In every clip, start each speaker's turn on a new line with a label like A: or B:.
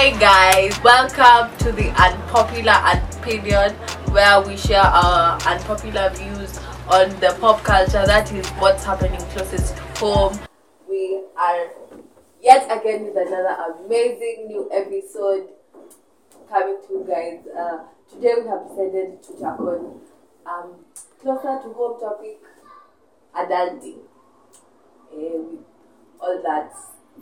A: Hi guys, welcome to the Unpopular Opinion where we share our unpopular views on the pop culture that is what's happening closest to home. We are yet again with another amazing new episode coming to you guys. Uh, today we have decided to tackle um, closer to home topic adulting. With all that.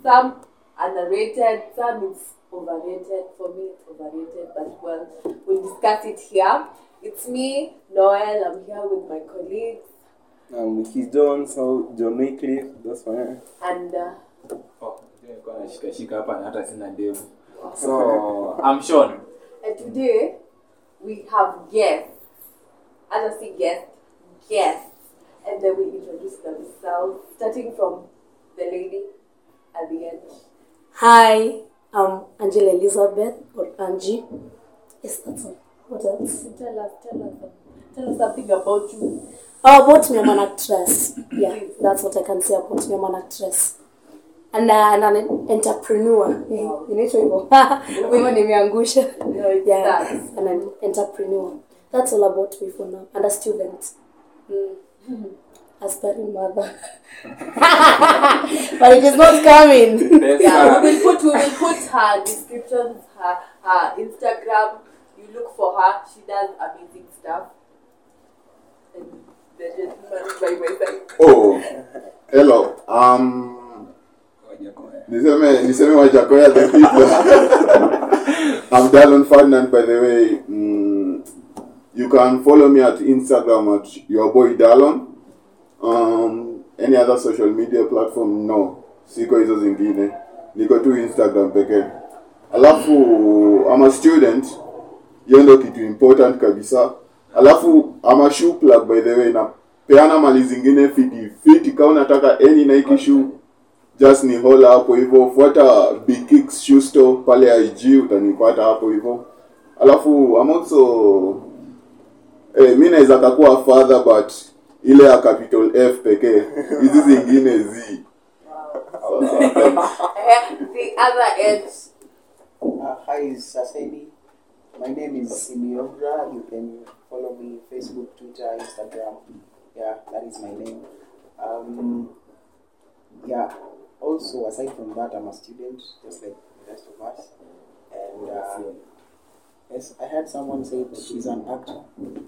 A: Some underrated, some is overrated. For me, it's overrated, but well, we'll discuss it here. It's me, Noel. I'm here with my colleagues,
B: Um, Keith Jones so John Wycliffe, that's fine.
A: and uh,
C: Oh, nilikuwa nashikashika hapa na hata sina ndevu so I'm Sean
A: and today we have guests. I don't see guests, guests, and they will introduce themselves, starting from the lady at the end.
D: Hi, I'm Angela Elizabeth or Angie. Yes, that's all. What else?
A: Tell us, tell us, tell us something about you.
D: Oh, about me, I'm an actress. Yeah, that's what I can say about me. I'm an actress. And, uh, and an entrepreneur. Inaitwa hivyo. Hivyo nimeangusha. Yeah, and an entrepreneur. That's all about me for now. And a student. Mm. Aspiring mother. but it is not coming.
A: Yeah, we will put we will put her descriptions, her her Instagram. You look for her. She does amazing stuff. And the gentleman by my side.
E: Oh, hello. Um, niseme niseme Wajakoya the people. I'm Dallon Ferdinand, by the way. Mm, you can follow me at Instagram at your boy Dallon. Um, any other social media platform? No, siko hizo zingine. Niko tu Instagram pekee. Alafu I'm a student. Hiyo ndio kitu important kabisa. Alafu I'm a shoe plug by the way napeana mali zingine fiti fiti kama unataka any Nike shoe just ni hola hapo hivyo fuata Big Kicks pale IG utanipata hapo hivyo alafu I'm also eh, mi naweza kakuwa father but ile ya capital F pekee hizi zingine zi
A: Eh, the other end.
F: Uh, hi, Sasedi. My name is Simiogra. You can follow me Facebook, Twitter, Instagram. Yeah, that is my name. Um, yeah. Also, aside from that, I'm a student, just like the rest of us. And uh, yes, I heard someone say she's an actor.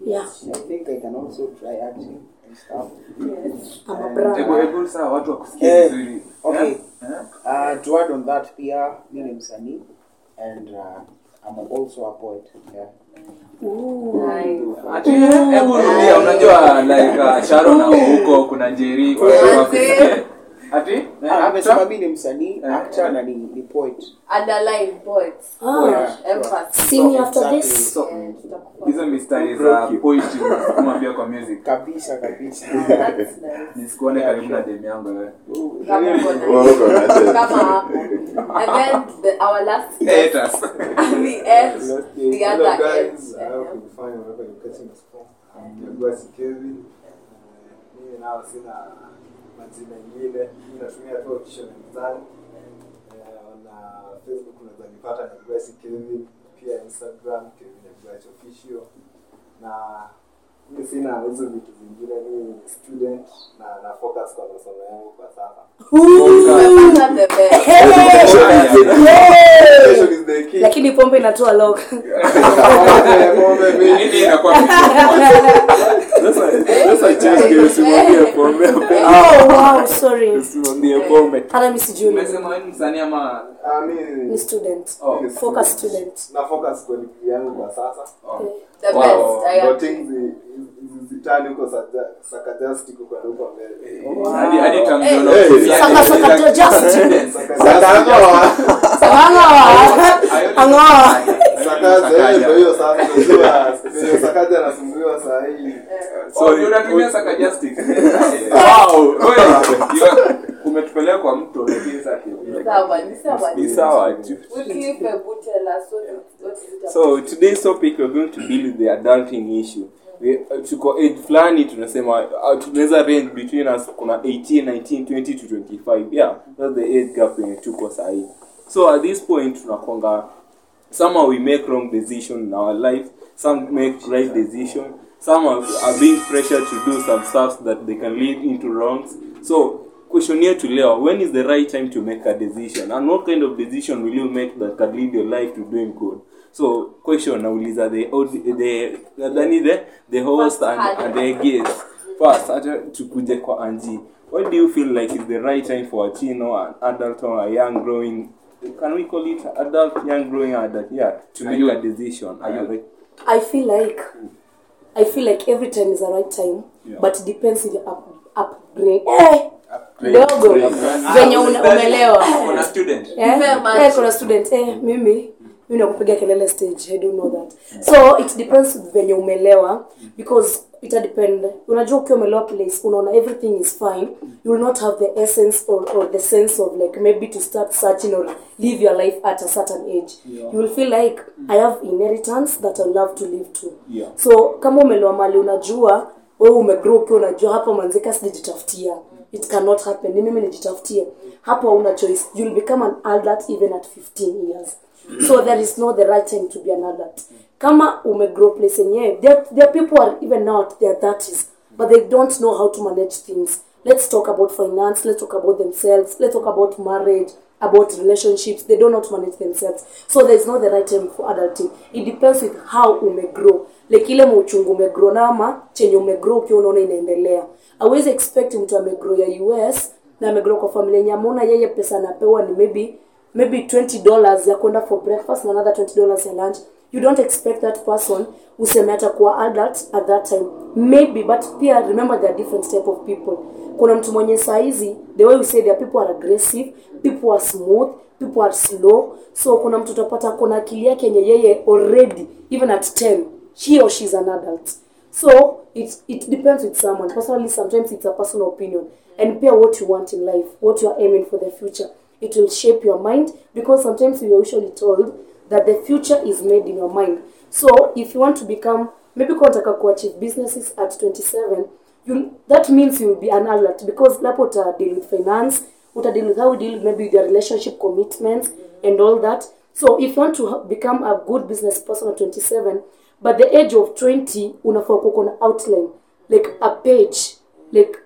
D: Yeah,
F: I think I can also try acting
C: hebu watu wakusikia
F: Eh,
C: vizuri
F: okay.
C: Eh?
F: Uh, to add on that, pia, mi ni msanii, and uh, I'm also a poet. Yeah.
C: Hebu rudia unajua like uh, Sharon na huko kuna Njeri watu wakusikie ati? Eh,
F: Ah, amesema
C: actor?
F: mi ni msanii
C: Eh.
F: actor na ni, ni poet.
A: Underline points.
D: Ah,
A: Emphasis.
D: see after this.
A: Eh,
C: hizo mistari za poetry kama pia kwa music.
F: Kabisa kabisa.
C: Nisikuone karibu na demu yangu wewe.
A: Kama hapo. And then the, our last
C: haters
A: at the end, the other end.
G: I hope you find wherever you're catching us for. Eh, Mimi nao sina majina mengine Mimi natumia tu official mizani Na Facebook unaweza nipata Niagua si Kevin, pia Instagram Kevin Niagua official. Na mimi sina hizo vitu vingine, mimi ni student na na focus kwa masomo yangu kwa sasa.
D: Lakini pombe inatoa lock
G: Pombe, pombe, mimi.
C: Inakuwa
B: Sasa cheke usimwambie pombe.
D: Oh wow sorry.
B: Usimwambie pombe.
D: hata mi sijui.
C: Umesema wewe ni msanii ama?
G: Ah, mimi
D: ni student.
C: oh.
D: focus student.
G: Na focus kwa degree yangu kwa sasa.
C: oh.
A: The best. I
G: zi- zitani huko saja- huko huko mbele.
C: hadi hadi tamjono
E: Hey.
D: Saka- saka to just. Angoa.
G: Sakaja, eh, ndio hiyo sasa,
C: so unatumia sarcastic
B: Wow.
C: Wewe, umetupeleka kwa mto lakini sasa
A: ni sawa.
B: Tu.
A: Wycliffe, hebu tell us what is- what is it about?
B: So today's topic we're going to deal with the adulting issue. We, uh, tuko age fulani tunasema uh, tunaweza range between us kuna 18 19 20 to 25 yeah that's the age gap yenye tuko sahi so at this point tunakonga somehow we make wrong decision in our life some make right decision some are, are being pressured to do some stuff that they can lead into wrongs. So question here to leo when is the right time to make a decision? And what kind of decision will you make that can lead your life to doing good? So question nauliza the audi- the nadhani the the host and, and the guest. First acha tukuje kwa anji what do you feel like is the right time for a chino an adult or a young growing can we call it adult young growing adult? Yeah to make
C: youth.
B: a decision.
C: A youth.
B: Uh, like,
D: I feel like I feel like every time is the right time,
B: Yeah.
D: but depends in your up, upbringing. Eh, dogo. Venye umelewa.
C: Kuna student.
D: Eh, eh, kuna student. Eh, mimi mi nakupiga kelele stage. I don't know that. So it depends venye umelewa. Because ita depend unajua ukiwa umelewa place unaona everything is fine. You will not have the essence or, or the sense of like maybe to start searching or live your life at a certain age. You will feel like i have inheritance that i love to live to.
B: Yeah.
D: so kama umelewa mali unajua wewe umegrow ukiwa unajua hapa manzika sijitafutia it cannot happen. Ni mimi nijitafutie hapo hauna choice. You'll become an adult even at 15 years. So there is no the right time to be an adult kama umegrow place yenyewe there, there are people are even now at their 30s but they don't know how to manage things. Let's talk about finance let's talk about themselves let's talk about marriage about relationships. They don't know to manage themselves. So there's not the right time for adulting. It depends with how umegrow like ile mauchungu umegrow na ama chenye umegrow ukiwa unaona inaendelea. Awezi expect mtu amegrow ya us na amegrow kwa familia yenye ameona yeye pesa anapewa ni maybe maybe 20 dollars ya kwenda for breakfast na another 20 dollars ya lunch you don't expect that person useme atakuwa adult at that time. Maybe but pia remember there are different type of people. Kuna mtu mwenye saizi the way we say there people are aggressive people are smooth people are slow. So kuna mtu utapata kuna akili yake yenye yeye already even at 10 he or she is an adult. So it, it depends with someone. Personally sometimes it's a personal opinion. And pia what you want in life what you are aiming for the future. It will shape your mind because sometimes we are usually told that the future is made in your mind. So if you want to become maybe unataka kuachieve businesses at 27 you that means you will be an adult because lapo uta deal with finance uta deal with how deal maybe with your relationship commitments and all that. So if you want to become a good business person at 27 but the age of 20 unafaa kuko na outline like a page like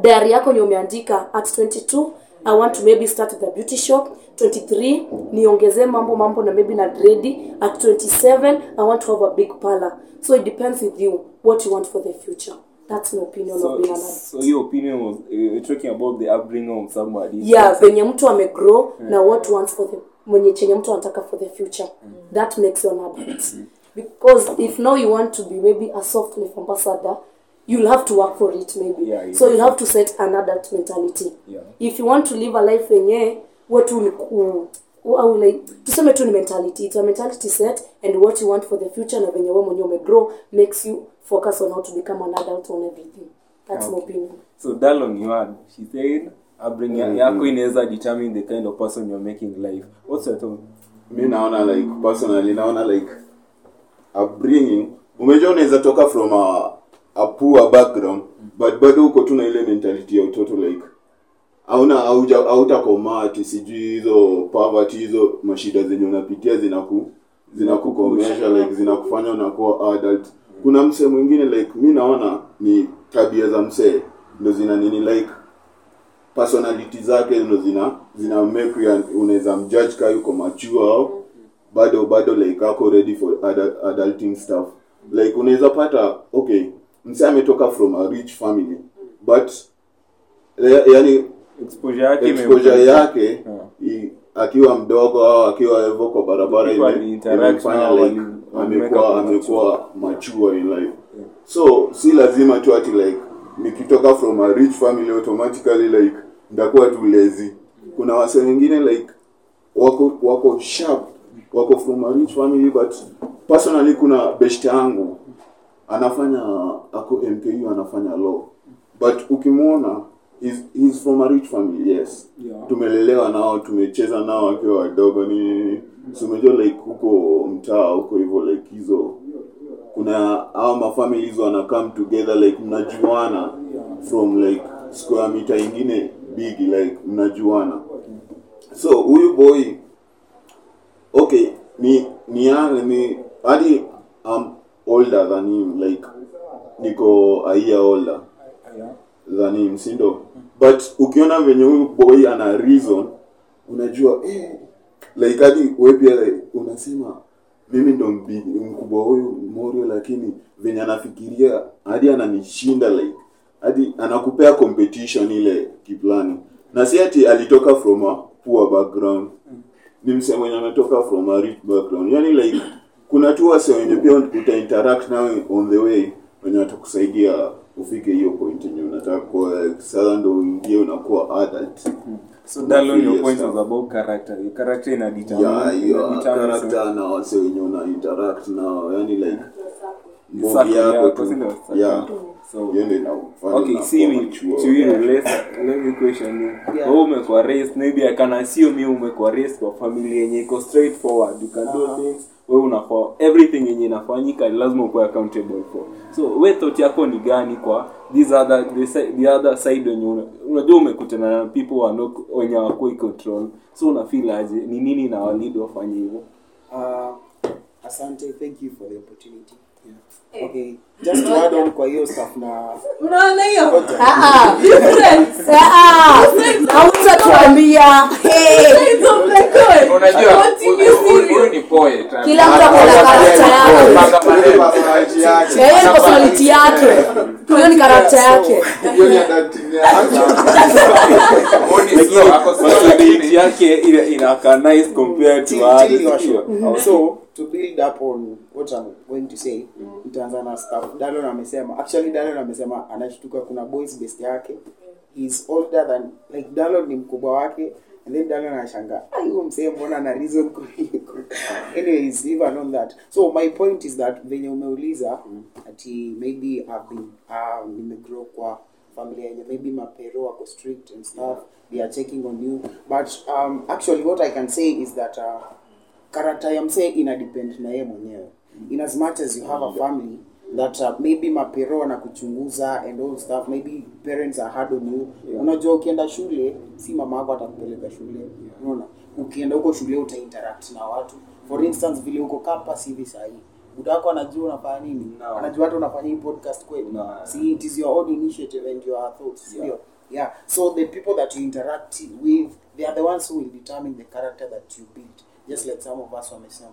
D: diary yako yenye umeandika at 22 i want to maybe start with a beauty shop 23 niongezee mambo mambo na maybe na dredi at 27 i want to have a big parlor. So it depends with you what you want for the future. That's my opinion
B: so,
D: of being an adult.
B: so your opinion was uh, talking about the upbringing of somebody.
D: Yeah venye mtu amegrow na what wants for the mwenye chenye mtu anataka for the future. That makes you an adult because if now you want to be maybe a soft life ambassador you'll have to work for it maybe.
B: Yeah, yeah.
D: so you'll have to set an adult mentality.
B: Yeah.
D: if you want to live a life yenye watu ni ku- au like tuseme tu ni mentality. It's a mentality set and what you want for the future na venye wewe mwenyewe umegrow makes you focus on how to become an adult on everything. That's okay. my opinion.
B: So dalon you had she said upbringing yako inaweza determine the kind of person you're making life. What's your thought?
E: Mi naona like personally naona like upbringing umejua unaweza toka from a, a poor background but bado uko tu na ile mentality ya utoto like hauna hautakomaa tu sijui hizo poverty hizo mashida zenye unapitia zinaku zinakukomesha like zinakufanya unakuwa adult. Kuna msee mwingine like mi naona ni tabia za msee. Ndo zina nini like personality zake ndo zina zina make unaweza mjudge ka yuko machua au bado bado like ako ready for adult, adulting stuff. Like unaweza pata okay msee ametoka from a rich family but yani
B: exposure yake
E: exposure yake i, akiwa mdogo au akiwa hivyo kwa barabara
B: People
E: ime-
B: aliinteract
E: like amekuwa amekuwa mature in life. So si lazima tu ati like nikitoka from a rich family automatically like ndakuwa tu lazy. Kuna wase wengine like wako wako sharp wako from a rich family but personally kuna best yangu. Anafanya ako mku anafanya law. But ukimwona he's, he's from a rich family yes.
B: Yeah.
E: tumelelewa nao tumecheza nao wakiwa wadogo ni si umejua like huko mtaa huko hivyo like hizo. Kuna hao mafamilies wana come together like mnajuana from like square mita ingine big like mnajuana. So huyu boy okay ni ni ni hadi am older than him like niko a year older than him sindo but ukiona venye huyu boy ana reason unajua eh, like hadi we pia like, unasema mimi ndo mkubwa huyu morio lakini venye anafikiria hadi ananishinda like hadi anakupea competition ile kiplani. Na si ati alitoka from a poor background. Ni msee ametoka from a rich background. Yani like kuna tu wase wenye pia utainteract nawe on the way wenye watakusaidia ufike hiyo point yenye unataka kuwa sasa ndo uingie unakuwa adult
B: So Dalon, your
E: Yes,
B: point was about character. Your character ina determine.
E: yeah
B: ina
E: character na wase wenye una interact nao yani like mbogi yako
B: yako,
E: tu
B: si ndio? Circle.
E: yeah
B: So
E: hiyo ndio
B: okay, see me to you let let me question you.
F: Yeah.
B: Wewe umekuwa raised maybe I can assume you umekuwa raised kwa family yenye iko straightforward. You can do things wewe unafaa everything yenye inafanyika ni lazima ukuwe accountable for. So we thought yako ni gani kwa these other the, the other side wenye unajua umekutana na people wano wenye hawakui control. So una feel aje ni nini na walid wafanye hivyo?
F: Uh, asante, thank you for the opportunity. Yeah. Okay, just to add on kwa hiyo stuff na
A: unaona hiyo
D: Ah, ah. Ah, ah.
C: Poet
D: Kila mtu akona karakta yake.
G: Personality yake.
D: Hiyo ni personality yake hiyo ni karakta yake
B: Personality yake inakaa nice compared to
F: Till-
B: others.
F: till you are sure.
B: Okay.
F: so to build up on what I'm going to say nitaanza na stuff Dalon amesema actually Dalon amesema anashtuka kuna boys best yake he's older than like Dalon ni mkubwa wake and then Dalon anashangaa "Ah, huyo msee mbona ana reason kuliko anyways even on that. So my point is that venye umeuliza ati maybe I've been uh, nimegrow kwa familia yenye maybe mapero wako strict and stuff they are checking on you. But um, actually what I can say is that uh, character ya msee ina depend na yeye mwenyewe. In as much as you have a family that uh, maybe mapero wanakuchunguza and all stuff maybe parents are hard on you. Unajua ukienda shule si mama yako atakupeleka shule. Unaona? Ukienda huko shule utainteract na watu. For instance vile uko campus hivi sahii. Muda anajua unafanya nini?
B: No.
F: anajua hata unafanya hii podcast kweli?
B: No.
F: see it is your own initiative and your thoughts yeah. yeah. So the people that you interact with they are the ones who will determine the character that you build. Just like some of us wamesema.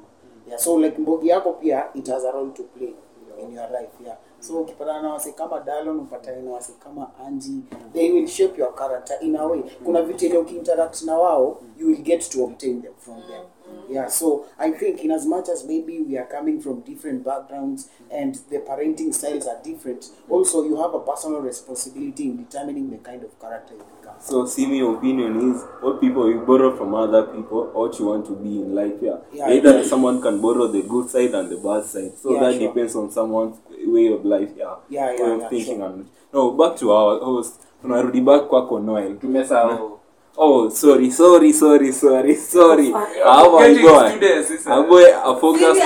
F: Yeah so like mbogi yako pia it has a role to play in your life yeah. So ukipatana na wasi kama dalon upatane na wasi kama anji they will shape your character in a way. Kuna vitu ile ukiinteract na wao you will get to obtain them from them yeah so i think in as much as maybe we are coming from different backgrounds and the parenting styles are different also you have a personal responsibility in determining the kind of character you become
B: So, see, my opinion is what people you borrow from other people, what you want to be in life. Yeah,
F: Yeah,
B: either
F: yeah.
B: someone can borrow the good side and the bad side. So
F: Yeah,
B: that
F: sure.
B: depends on someone's way of life. Yeah,
F: Yeah, yeah,
B: way of thinking.
F: sure.
B: And no, back to our host. Tunarudi back kwako Noel.
C: Tumesahau.
B: Oh, sorry, sorry, sorry, sorry, sorry. How am I going? I'm going. A focus.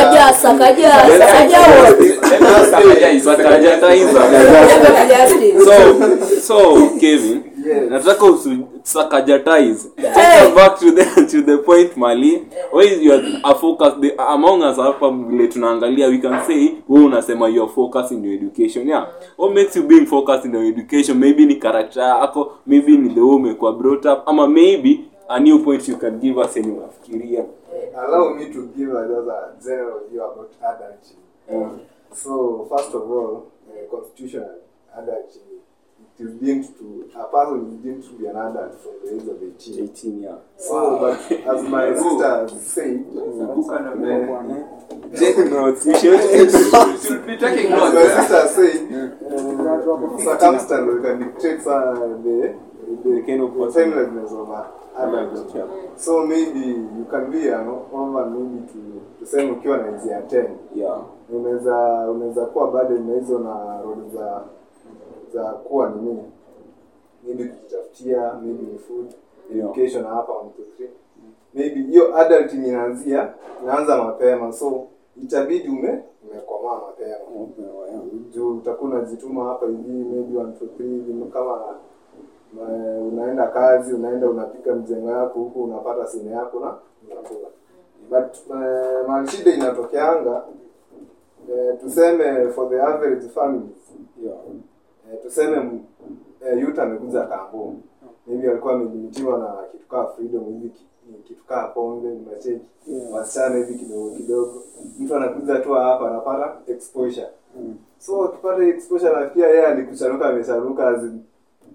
D: Sakaja
B: so so kevin nataka usakajatize back to the, to the point mali. Where is your a focus? The, among us hapa vile tunaangalia we can say wewe unasema your focus in your education yeah. What makes you being focused in your education? Maybe ni character yako maybe ni the way umekuwa brought up ama maybe a new point you can give us yenye unafikiria
G: Allow me to give another general view about adulting. So, first of all, uh, constitutional adulting, it is deemed to, a person is deemed to be an adult from the age of 18.
B: 18 yeah
G: So, wow. but as my sister said,
B: taking notes you should
C: be taking notes.
G: my
C: eh?
G: sister said, circumstance can dictate uh, the, the,
B: kind of
G: the timelessness of an adult.
B: Yeah.
G: So maybe you can be an over maybe to tuseme ukiwa na age ya 10
B: yeah
G: unaweza unaweza kuwa bado na hizo na roli za za kuwa nini? Maybe kujitafutia maybe ni food education yeah. hapa mtu maybe hiyo adulting inaanzia inaanza mapema so itabidi ume umekomaa mapema. Juu utakuwa unajituma hapa hivi maybe one two three hivi kama unaenda kazi unaenda unapika mjengo yako huku unapata simu yako na unakula. But uh, mali inatokeanga uh, tuseme for the average families.
B: Yeah.
G: Eh, tuseme eh, Yuta amekuja kambo maybe alikuwa amelimitiwa na kitu kaa freedom hivi kitu kaa pombe mnacheki wasichana hivi kidogo kidogo. Mtu anakuja tu hapa anapata exposure. So akipata exposure nafikia yeye alikucharuka amesharuka as in,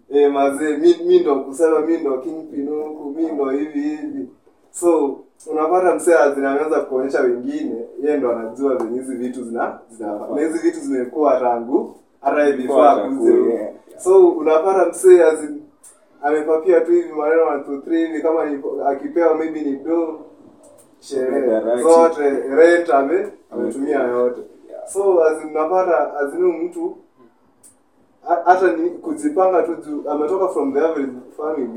G: eh mazee mi, mi ndo kusema mi ndo kingpin huku mi ndo hivi hivi. So unapata msea azin ameanza kuonyesha wengine yeye ndo anajua venye hizi vitu zina zinafa na hizi vitu zimekuwa tangu hata vifaa kuze so unapata msee amepapia tu hivi maneno one two three hivi kama ni akipewa maybe ni do sherehe. Zote rent ame ametumia yote. So azin azinu mtu ha- hata ni kujipanga tu juu ametoka from the average family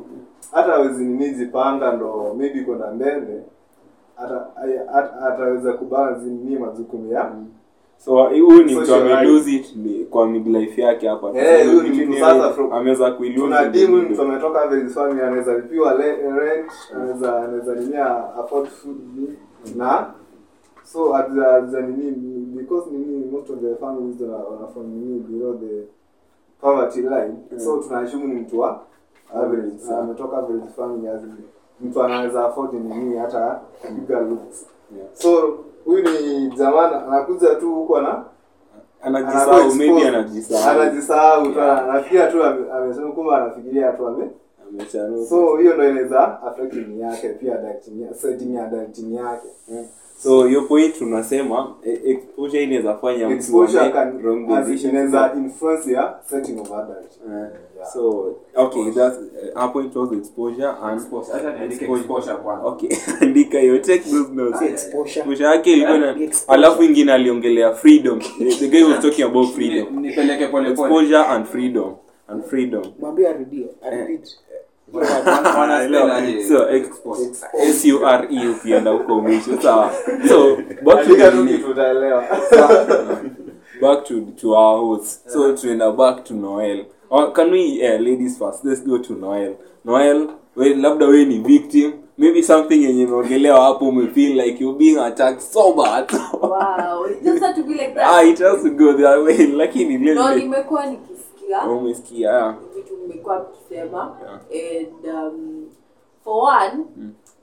G: hata hawezi nini jipanga ndo maybe kwenda mbele ataweza kubalance nini majukumu ya
B: so huyu ni mtu amelose it kwa midlife yake hapa.
G: Eh,
B: ameweza kuilose
G: tuna
B: it.
G: dimu mtu ametoka average anaweza lipiwa rent anaweza anaweza nini afford food na? So haja haja because nini most of the families wana wana from nini below the poverty line. So tunashumu ni mtu wa average ametoka average family mtu anaweza afford nini hata bigger looks so huyu ni jamaa anakuja tu huko na
B: anajisahau maybe anajisahau.
G: Anajisahau tu
B: Yeah.
G: anafikiria tu ame- amesema kumbe anafikiria tu ame so hiyo ndio inaweza affect yake pia adulting yake setting ya adulting yake
B: so hiyo point tunasema eh, exposure inaweza fanya
G: inaweza influence ya setting of adult
B: Eh, so okay that's uh, our point was exposure and
C: Exposure.
B: Okay andika hiyo take those notes.
F: Exposure.
B: exposure yake ilikuwa na alafu ingine aliongelea freedom. The guy was talking about freedom.
C: nipeleke pole pole.
B: Exposure and freedom. And freedom.
F: Mwambie arudie arepeat
C: Wana- wana spell aje?
B: so
C: Expose.
B: s u r e ukienda huko mwisho sawa. So back to back to to our host so tuenda back to noel. Or can we uh, ladies first? Let's go to noel. Noel we labda we ni victim. Maybe something yenye imeongelewa hapo ume feel like you being attacked so bad.
A: Wow it just to be like
B: ah it has to go that way lakini
A: no nimekuwa
B: umesikia yeah.
A: vitu mmekuwa mkisema and um, for one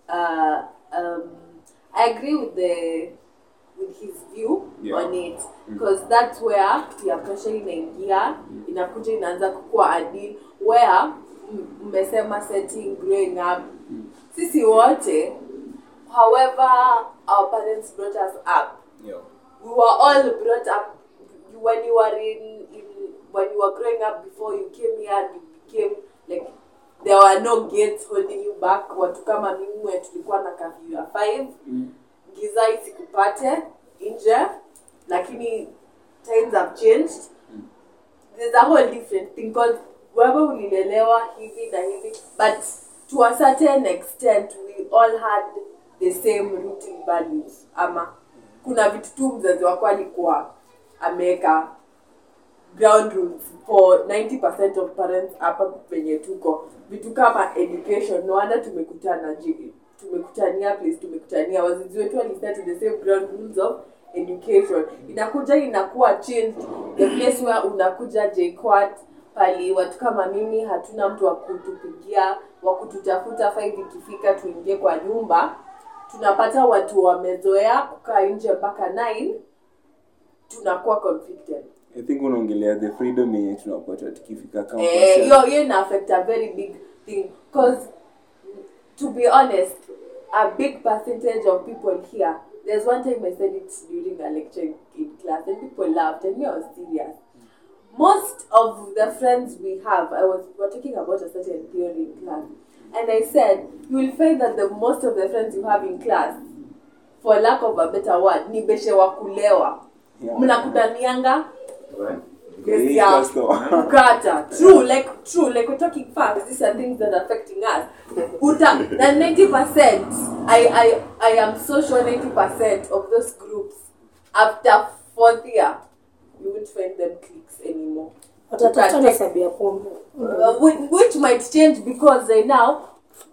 A: uh, um, i agree with the with his view
B: Yeah.
A: on it. Because that's where peer pressure inaingia inakuja inaanza kukua adil where m- mmesema setting growing up sisi wote however our parents brought us up.
B: Yeah.
A: we were all brought up when you were in when you were growing up before you came here and you became like there were no gates holding you back. Watu kama mimi we tulikuwa na curfew ya 5 giza isikupate nje lakini times have changed. There's a whole different thing because wewe ulilelewa hivi na hivi but to a certain extent we all had the same rooting values. Ama kuna vitu tu mzazi wako alikuwa ameweka ground rules for 90% of parents hapa penye tuko. Vitu kama education no wonder tumekutana tumekutania place tumekutania. Wazazi wetu walistart the same ground rules of education. Inakuja inakuwa changed. The place where unakuja jquat pali watu kama mimi hatuna mtu wa kutupigia wa kututafuta five ikifika tuingie kwa nyumba. Tunapata watu wamezoea kukaa nje mpaka 9 tunakuwa conflicted
B: i think unaongelea the freedom yenye tunapata tukifika campus,
A: Eh,
B: yeah.
A: hiyo hiyo ina affect a very big thing because to be honest a big percentage of people here there's one time i said it during a lecture in class and people laughed and me i was serious most of the friends we have i was we were talking about a certain theory in class and i said you will find that the most of the friends you have in class for lack of a better word ni beshe wa kulewa
B: Yeah.
A: mnakutanianga
B: Hey,
A: Yes, yeah.
B: customer.
A: Kata. True, like true, like we're talking facts. These are things that are affecting us. Uta na ninety percent. I I I am so sure ninety percent of those groups after fourth year, you won't find them clicks anymore.
D: watatafuta na sabi ya pombe
A: Uh, which, which might change because right now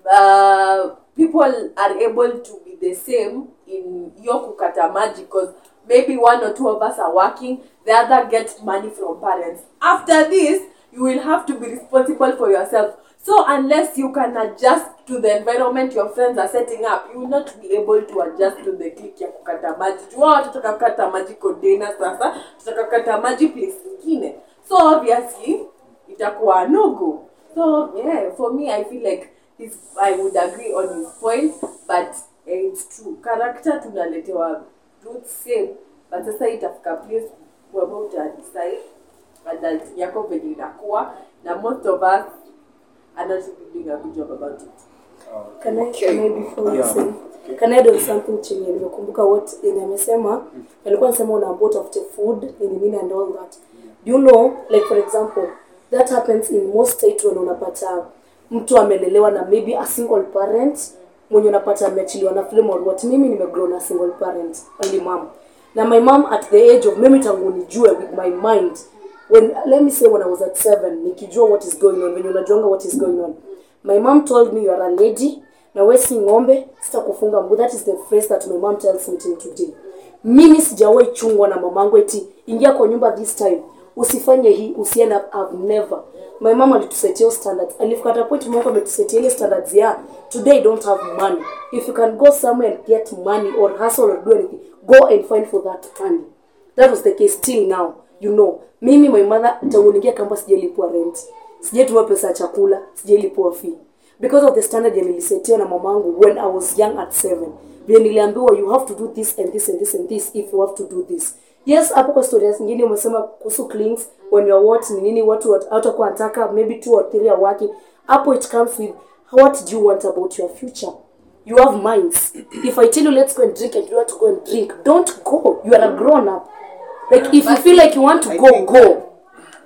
A: uh, people are able to be the same in hiyo kukata maji because maybe one or two of us are working the other get money from parents. After this you will have to be responsible for yourself. So unless you can adjust to the environment your friends are setting up you will not be able to adjust to the click ya kukata maji. Tutakakata maji container sasa tutakakata maji place ingine. So obviously itakuwa no go. So yeah for me i feel like his, i would agree on his point but eh, it's true. Character tunaletewa roots same but sasa itafika place utadecide yako venye inakuwa na most of us are not doing a good job about it.
D: Can I, can I before you say, can I do something chenye nimekumbuka what yenye amesema? Alikuwa anasema unaambia utafute food nini nini and all that. Do you know like for example that happens in most state when unapata mtu amelelewa na maybe a single parent mwenye unapata ameachiliwa na film or what mimi nimegrow na single parent only mom. Na my mom at the age of mimi tangu nijue with my mind when let me say when i was at seven nikijua what is going on venye unajuanga what is going on. My mom told me you are a lady na we si ng'ombe sitakufunga mguu. That is the phrase that my mom tells me till today. Mimi sijawahi chungwa na mamangu eti ingia kwa nyumba this time usifanye hii usiende I've never. My mom alitusetia standards. Alifika at a point mungu ametusetia ile standards ya today don't have money. If you can go somewhere and get money or hustle or do anything go and find for that money. That was the case still now you know. Mimi my mother tangu niingia kamba sijalipwa rent. Sijaituma pesa ya chakula sijailipwa fee. Because of the standard ya nilisetiwa na mamangu when i was young at 7 vile niliambiwa you have to do this and this and this and this if you have to do this yes hapo kwa storia zingine umesema kuhusu clings when you're what ni nini watu wat- hawatakuwa wanataka maybe two or three are working. Hapo it comes with what do you want about your future? You have minds. If i tell you let's go and drink and you want to go and drink don't go. You are a grown up. Like if you feel like you want to go go.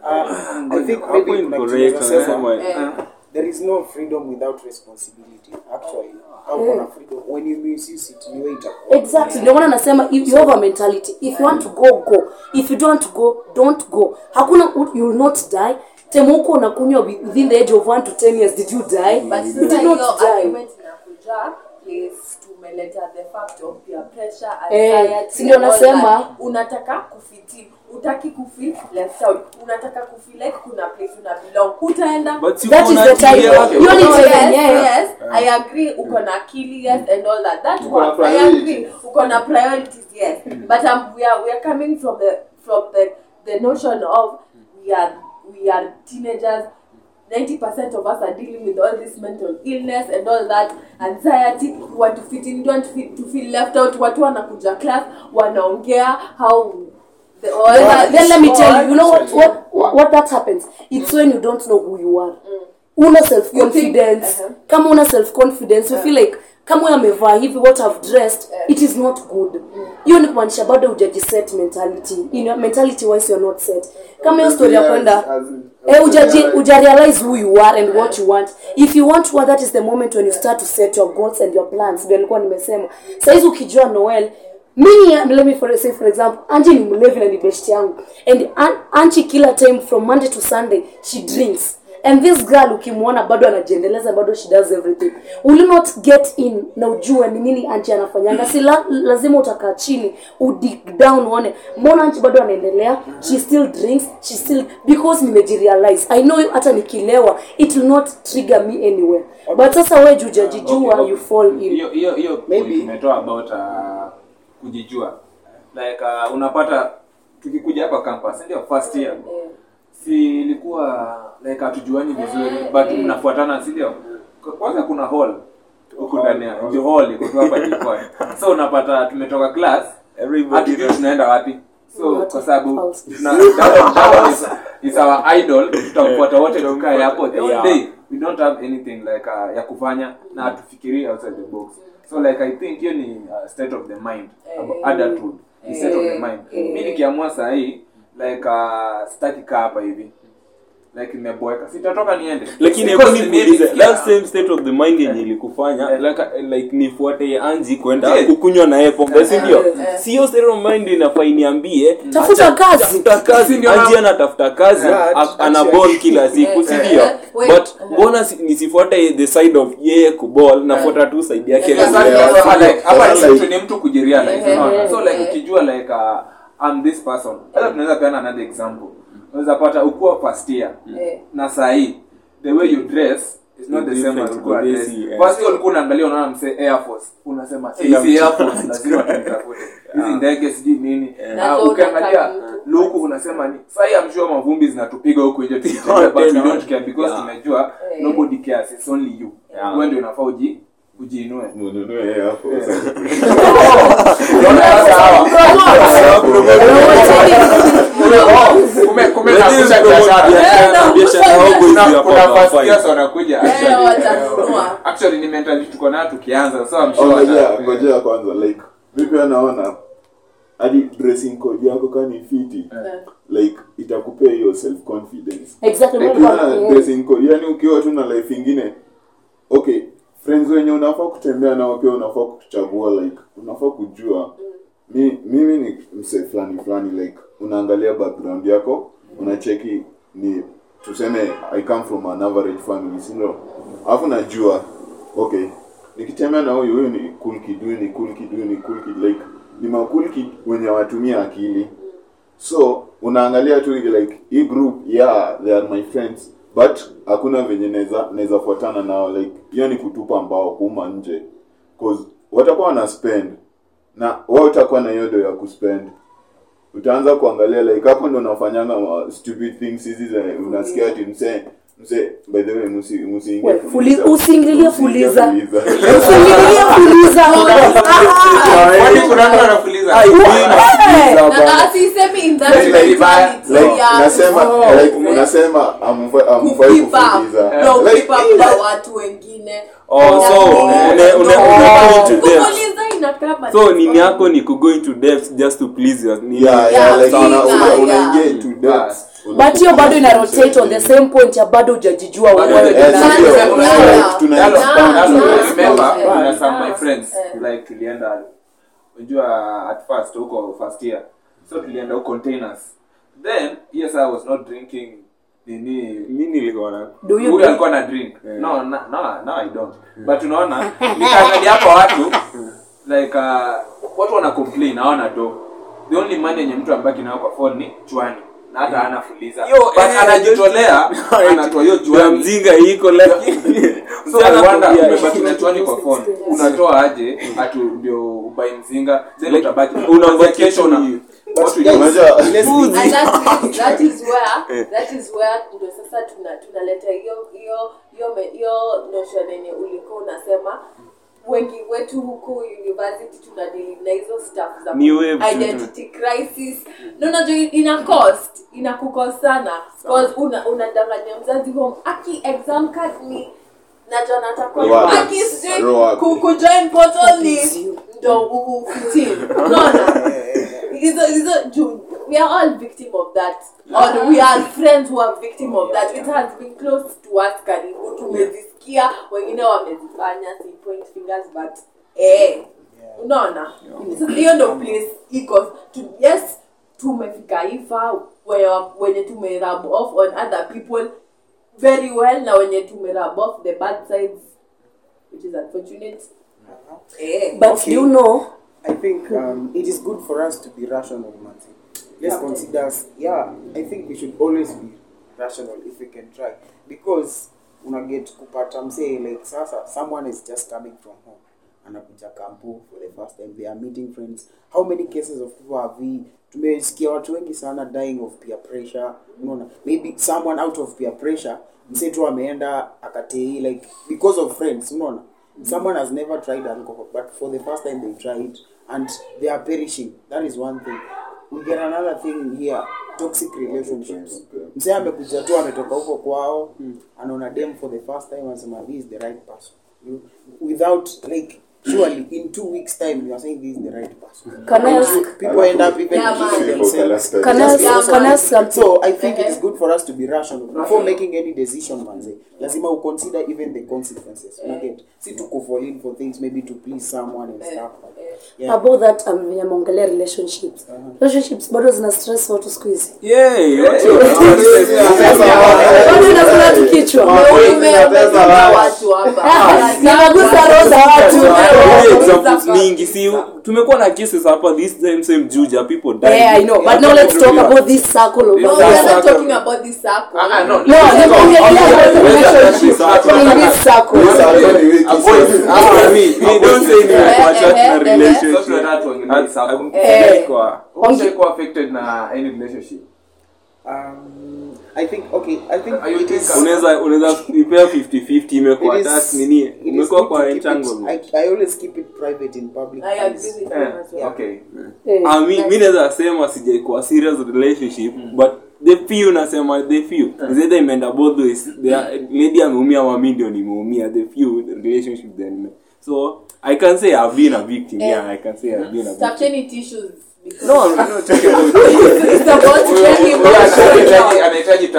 F: Uh, I think maybe
B: correct,
F: there is no freedom without responsibility actually. Au freedom? When you misuse it ni itakuwa
D: exactly. Ndio maana nasema if you have a mentality. If you want to go go. If you don't go don't go. Hakuna you will not die. Temu huko unakunywa within the age of 1 to 10 years did you die?
A: But
D: you did not die.
A: argument tumeleta the fact of peer pressure
D: Eh,
A: anxiety
D: si ndio nasema?
A: unataka kufiti utaki kufeel left out unataka kufeel like kuna place una belong. Utaenda
B: But si
D: That is the
B: na
D: time.
A: Oh,
D: time
A: yes,
D: yenyewe.
A: yes, I agree uko na akili yes and all that. That
E: Uko na
A: one I
E: priorities.
A: agree. Uko na priorities yes. But um, we are we are coming from the from the the notion of we are we are teenagers. 90% of us are dealing with all this mental illness and all that anxiety. We want to fit in don't want to to feel left out. Watu wanakuja class wanaongea how the
D: then, then let me tell you you know what what what, what that happens? It's when you don't know who you are. Una self confidence.
A: uh-huh.
D: kama una self confidence you feel like kama amevaa hivi what I've dressed it is not good. Hiyo ni kumaanisha bado hujajiset mentality. You know, mentality wise you're not set. Kama hiyo story ya kwenda Eh, ujaji ujarealize who you are and what you want. If you want what that is the moment when you start to set your goals and your plans. Ndio nilikuwa nimesema. Saizi ukijua noel mimi let me for, say for example anji ni mlevi na ni best yangu. And An- kila time from monday to sunday she drinks. And this girl ukimwona bado anajiendeleza bado she does everything. Will you not get in na ujue ni nini anchi anafanyanga. Si la, lazima utakaa chini udig down uone mbona anchi bado anaendelea? She still drinks she still because nimejirealize. I know hata nikilewa it will not trigger me anywhere. But sasa we jujajijua
C: Okay, okay.
D: you fall in.
C: Hiyo hiyo hiyo
F: Maybe.
C: point about uh, kujijua. Like uh, unapata tukikuja hapa campus ndio? First year. Si ilikuwa like hatujuani vizuri but mnafuatana si ndio? Kwanza kuna hall huko ndani ya ndio hall iko tu hapa jikoni so unapata tumetoka class
B: Everybody
C: tunaenda wapi? So kwa sababu is- is our idol. Tutamfuata wote tukae hapo the whole day. We don't have anything like uh, ya kufanya na hatufikirii outside the box so like i think hiyo ni uh, state of the mind about adulthood. Ni state of the mind. Mi nikiamua sahii like uh, sitaki kaa hapa hivi like nimeboeka sitatoka niende.
B: Lakini
C: Because
B: hebu nikuulize that same state of the mind yenye ilikufanya like, like nifuate anji kwenda
C: Yeah.
B: kukunywa yeye pombe si ndio?
A: Eh.
B: sio state of mind inafaa niambie
D: Tafuta kazi.
B: tafuta kazi.
C: Ndio
B: anji anatafuta kazi
G: Yeah,
B: ana ball kila siku si
A: Eh,
B: ndio?
A: eh,
B: but mbona nisifuate the side of yeye kuball nafuata tu side yake
A: Yeah,
E: Yeah,
C: hapa like- hapa ni mtu- kujirealize
A: Yeah, yeah,
C: so like ukijua like uh, I'm this person. Hata tunaweza peana another example unaweza pata ukuwa first year.
A: Yeah.
C: na saa hii the way you dress is not the same as ulikuwa dress. first year ulikuwa unaangalia unaona msee air force. Unasema eh, hizi air force lazima tumtafute hizi ndege sijui nini.
A: Na
C: na ukiangalia luku unasema ni saa hii I'm sure mavumbi zinatupiga huku nje tukitembea, but we don't care because tumejua
A: Eh.
C: nobody cares it's only you.
B: Yeah.
C: wewe ndio unafaa uji ujiinue
E: Mununue
A: Eh,
C: actually. ni tuko nayo tukianza
E: Oh, kwanza like mi pia naona hadi dressing code yako kani fiti like itakupea hiyo self confidence
D: Exactly.
E: Dressing code yani ukiwa tu na life ingine okay friends wenye unafaa kutembea nao pia unafaa kuchagua like unafaa kujua. Mi, mimi ni mse fulani fulani like unaangalia background yako unacheki ni tuseme i come from an average family sindo alafu najua okay nikitembea na huyu huyu ni cool kid huyu ni cool kid huyu ni cool kid like ni ma kid wenye watumia akili. So unaangalia tu like hii group yeah they are my friends but hakuna venye naweza naweza fuatana nao like hiyo ni kutupa mbao kuuma nje. Cause watakuwa wana spend. Na wao utakuwa na hiyo ya kuspend. Utaanza kuangalia like hapo ndo unafanyanga stupid things hizi za unasikia ati msee msee by the way musi musi
D: We, fuli- usiingililie fuliza.
E: fuliza.
D: Usiingililie fuliza.
E: Nasema
A: watu wengine.
B: Oh, so nini yako ni ku go into depth just to please your nini?
E: Yeah yeah
A: Yeah,
E: like una una unaingia into depth.
D: But hiyo bado ina rotate on the same point ya bado hujajijua
C: Bado
D: wewe.
C: the-
D: ni nani.
A: Yeah.
E: sio,
A: Yeah.
E: like, tuna
A: Yeah.
E: expand.
A: Yeah.
C: That's what I
A: Yeah.
C: remember some my friends like tulienda unajua at first huko first year so tulienda huko containers. Then yes I was not drinking nini.
B: Mi nilikuwa na
D: Do you
C: huyu
D: drink?
C: alikuwa na drink? No no no, no I don't. But unaona nikaangalia hapa watu like uh, watu wana complain hawana do the only money yenye mtu ambaki nayo kwa phone ni chwani na hata hana fuliza
B: Yo,
C: but
B: eh,
C: anajitolea anatoa hiyo
B: ya
C: chwani
B: mzinga iko lakini
C: so I wonder umebaki na chwani kwa phone. Unatoa aje? Atu ndio ubai mzinga then utabaki.
B: Unabaki
C: kesho una
B: tu-
C: watu
A: that is, that is where that is where ndio sasa tuna tunaleta hiyo hiyo hiyo hiyo notion yenye ulikuwa unasema. Wengi wetu huku university tunadili na hizo stuff za identity crisis. No unajua ina cost ina kukosana cause una unadanganya mzazi home. Aki exam card ni najua natakuwa
E: Roa.
A: aki sijui
E: Roa.
A: ku- kujoin portal ni ndo ufitin unaona? Hizo hizo juu we are all victim of that. Or we are friends who are victim of that. It has been close to us karibu. Tumezisikia. Wengine wamezifanya si point fingers but eh. Unaona? Hiyo ndo place iko. Yes tumefika ifa wenye tumerub off on other people very well. Na wenye tumerub off the bad sides which is unfortunate. Eh
D: but do you know
F: I think um, it is good for us to be rational, Manzi. Let's consider, yeah, I think we should always be rational if we can try. Because una get kupata msee like sasa someone is just coming from home anakuja kampu for the first time. They are meeting friends. How many cases of people have we? Tumesikia watu wengi sana dying of peer pressure. Unaona maybe someone out of peer pressure msee tu ameenda akatei like because of friends unaona. Someone has never tried alcohol but for the first time they tried and they are perishing. That is one thing. We get another thing here toxic relationships. Msee amekuja tu ametoka huko kwao anaona dem for the first time anasema this is the right person. Without like surely in two weeks time you are saying this is the right person.
D: Can I ask-
F: people end up even
A: Yeah, man.
F: killing themselves
D: Can I ask,
A: Yeah,
D: can I ask something?
F: so i think it is good for us to be rational. Before making any decision manze lazima u consider even the consequences. Eh. Unaget si to fall in for things maybe to please someone and eh, stuff eh. yeah.
D: about that um, venye ameongelea relationships uh-huh. relationships bado zina stress watu siku hizi?
B: Yeah, what you-
D: bado inakula tu kichwa.
A: Umeongeza watu hapa.
D: Ninagusa roho za watu.
B: Yeah, examples mingi si tumekuwa na cases hapa this time same juja people die
D: Yeah, I know. But now let's talk about this circle of
A: No, we are not talking about this circle.
C: Ah, ah, no.
D: No, nimeongelea about talking about this circle.
B: avoid me, me don't say nimekuwa chat na
A: relationship. eh, not
C: So
B: relationship
C: tunataka circle.
D: Eh.
B: Kwa-
C: affected na any relationship
F: um, i think okay i think it is-
B: unaweza unaweza ipea 50-50 imekuwa
F: it
B: that nini?
F: good
B: kwa entanglement
F: I, I always keep it private in public
A: I agree with you
C: yeah.
A: as well.
C: okay.
D: Yeah.
B: Ah, mi mi naweza sema sijaikuwa serious relationship but the few nasema the few. Is either imeenda both ways. The lady ameumia ama mi ndio nimeumia the few relationship then. So i can say i've been a victim. Yeah i can say i've been a victim.
A: Tafuteni tissues
B: no. I'm not talking about
A: it's about getting
C: Anahitaji-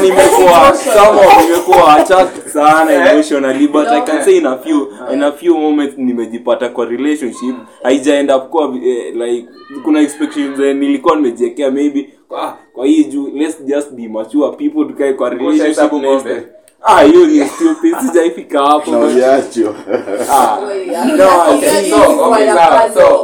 B: nimekuwa somehow nimekuwa attacked sana emotionally but I can say in a few in a few moments nimejipata kwa relationship. Haijaenda kuwa eh, like kuna expectations eh, nilikuwa nimejiwekea maybe ah, kwa hii juu let's just be mature people tukae kwa relationship next time. Ah hiyo ni stupid sijaifika hapo
E: na uliachwa
B: ah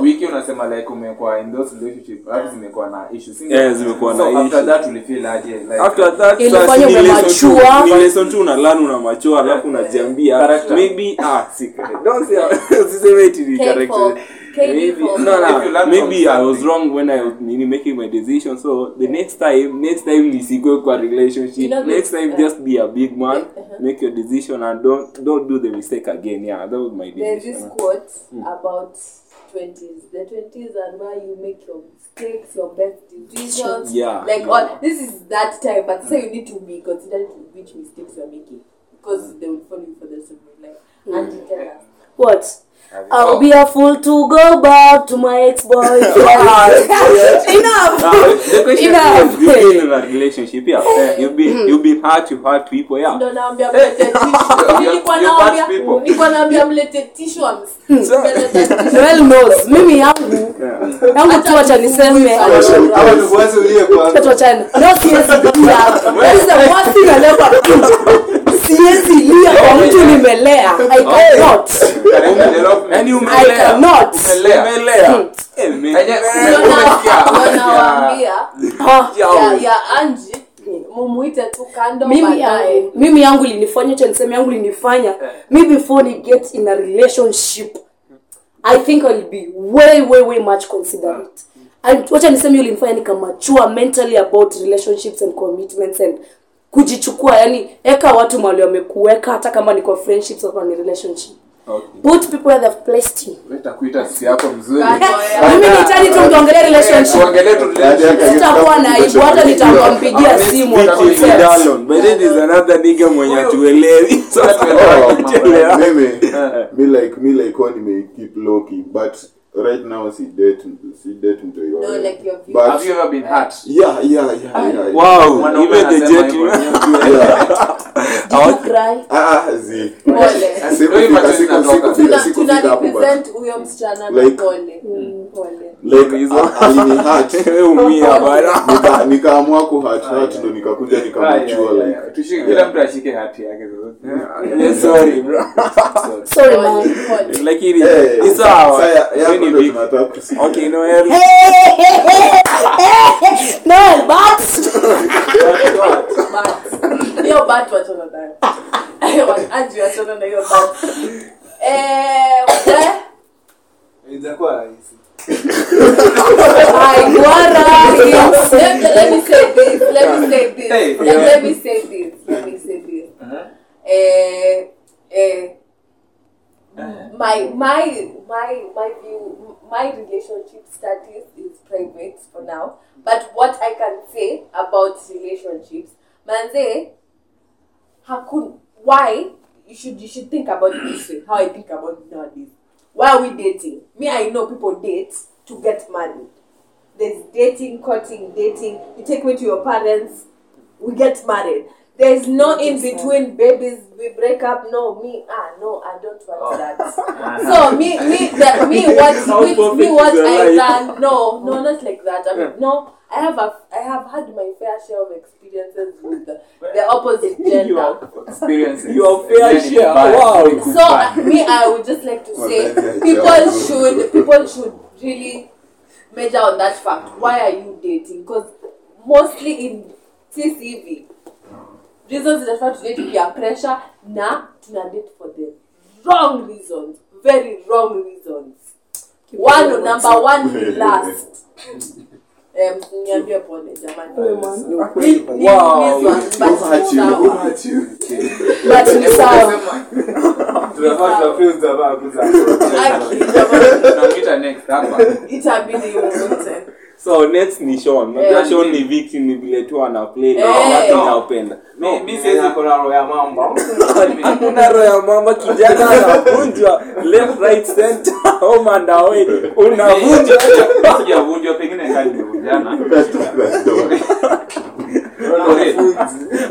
C: wiki unasema like umekuwa in those relationship alafu zimekuwa na issues?
B: Yeah, zimekuwa na
C: so after
B: issues.
C: that ulifeel aje like
B: after that
D: Ilifanya
B: sasa ni lesson tu ni lesson tu unalana una mature alafu unajiambia
C: Character.
B: maybe ah don't say usiseme iti ni character. Maybe no
C: If you
B: no
C: learn
B: maybe
C: from
B: I was wrong when I was making my decision so the next time next time nisikwe kwa relationship
A: You know this,
B: next time
A: uh,
B: just be a big man
A: uh-huh.
B: make your decision and don't don't do the mistake again yeah that was my
A: There's this
B: decision
A: quote about 20s. The 20s are where you make your mistakes, your best decisions.
B: Yeah.
A: Like,
B: Yeah.
A: all, this is that time, but so you need to be considerate which mistakes you're making because they will follow you for the rest of your life. And you tell us.
D: What? I'll be a fool to go back to my ex-boyfriend. Enough.
B: the question
D: Enough.
B: is you've been in a relationship yeah you've been you've been hurt you've hurt people yeah
A: Ndo naambia mlete tissue. Nilikuwa
C: you bad
A: naambia
C: people.
A: nilikuwa naambia mlete tissues. Mlete tissues.
D: Joel knows. Mimi yangu
B: yeah
D: yangu tu acha niseme.
G: Ama tufuate ulie kwanza.
D: Acha tuachane. No siwezi lia. That is the worst thing I'll ever do. Siwezi lia kwa mtu nimelea. I cannot.
B: yani
D: I cannot.
B: umelea. Eh,
A: nawaambia
D: Ah.
A: ya mumuite tu kando
D: mimi
A: baadaye.
D: yangu mimi yangu linifanya cha niseme yangu linifanya mi before ni get in a relationship i think i'll be way way way much considerate. Wacha niseme ulinifanya nikamachua mentally about relationships and commitments and kujichukua yani eka watu mali wamekuweka hata kama ni kwa friendships au ni relationship.
B: Okay.
D: put people where they've placed you
C: Utakuita siku yako mzuri.
D: Mimi nihitaji tu mkiongelea relationship.
C: Tuongelee tu relationship.
D: sitakuwa na aibu hata simu.
B: But another nigga mwenye hatuelewi. So,
E: mimi mi like mi like huwa nime keep low key but right now si date si date mtu
A: No, like your view.
E: but
C: Have you ever been hurt?
E: yeah yeah yeah yeah
B: Wow,
C: yeah.
B: even the jet.
C: hivyo.
D: Did cry?
E: ah ah, zi sikufika siku
C: Zinatoka.
E: sikufika
A: Tuna-
E: sikufika
A: tuna
E: hapo but
A: huyo msichana
E: Like-
A: pole. Pole.
E: like a- alini hurt
B: Wewe umia bana.
E: nika nikaamua ku hurt hurt ndo nikakuja nikamachua like
C: Tushike- kila mtu ashike hati yake
B: Yeah, sorry bro.
D: Sorry, man.
B: Lakini ni sawa. Wewe
E: kusikia.
B: Okay, no worries.
D: No, but
A: But, hiyo bat wachana nayo. Angie wachana na hiyo bat. Eh, we-
G: Itakuwa rahisi.
D: I worry.
A: let, let me say this. Let me say this.
C: Hey,
A: let, let me say this. Let me say this. Eh, eh, my my my my view my relationship status is private for now. But what i can say about relationships manze hakun why you should you should think about this way how i think about it nowadays. Why are we dating? Me i know people date to get married. There's dating courting dating. You take me to your parents we get married there's no in between babies we break up. No me ah no i don't want that. So me me the, me what me, me
B: perfect
A: what
B: is your
A: i
B: life?
A: learned. No no not like that. I mean no i have a i have had my fair share of experiences with the, the opposite gender.
C: Experiences.
B: Your fair share, wow.
C: very
A: so uh, me i would just like to say people should people should really measure on that fact. Why are you dating? Because mostly in tcv reasons zinafaa tudate peer pressure. Na tuna date for the wrong reasons. Very wrong reasons. One number one ni last. Em, niambie pole jamani Ni- ni-
B: Wow.
A: ni reasons, but
E: Who hurt you?
A: sawa.
E: Who hurt you?
D: but ni sawa
C: Tunafaa tuwafeel jamaa kuza.
A: Aki, jamani,
C: Tunamwita next hapa.
A: itabidi umute
B: so next ni
A: shon
B: najua yeah, shon ni viki ni vile tu ana play na
A: Eh.
B: watu
C: No.
B: naopenda hakuna roho ya mama kijana anavunjwa left right center home and away. Unavunjwa.
C: Sijavunjwa, pengine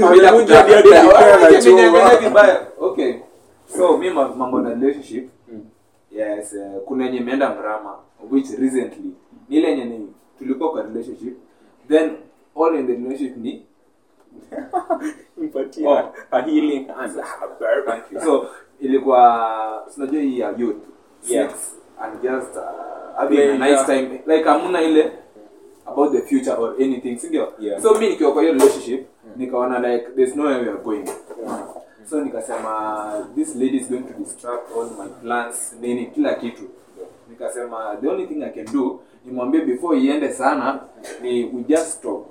B: Amevunjwa ndio
C: vibaya. Okay. So mi mambo na relationship. Yes, uh, kuna yenye imeenda mrama which recently. Ni ile yenye ni tulikuwa kwa relationship then all in the relationship ni
B: Mpatia
C: Oh.
B: a healing hand.
C: Thank you. so ilikuwa sinajua hii ya youth
B: Yeah.
C: sex and just uh, having
B: Yeah,
C: a nice
B: yeah.
C: time like hamuna ile about the future or anything sindio
B: Yeah.
C: so mi nikiwa kwa hiyo relationship nikaona like there's no way we are going so nikasema this lady is going to distract all my plans nini kila kitu nikasema the only thing i can do nimwambie before iende sana ni we just stop.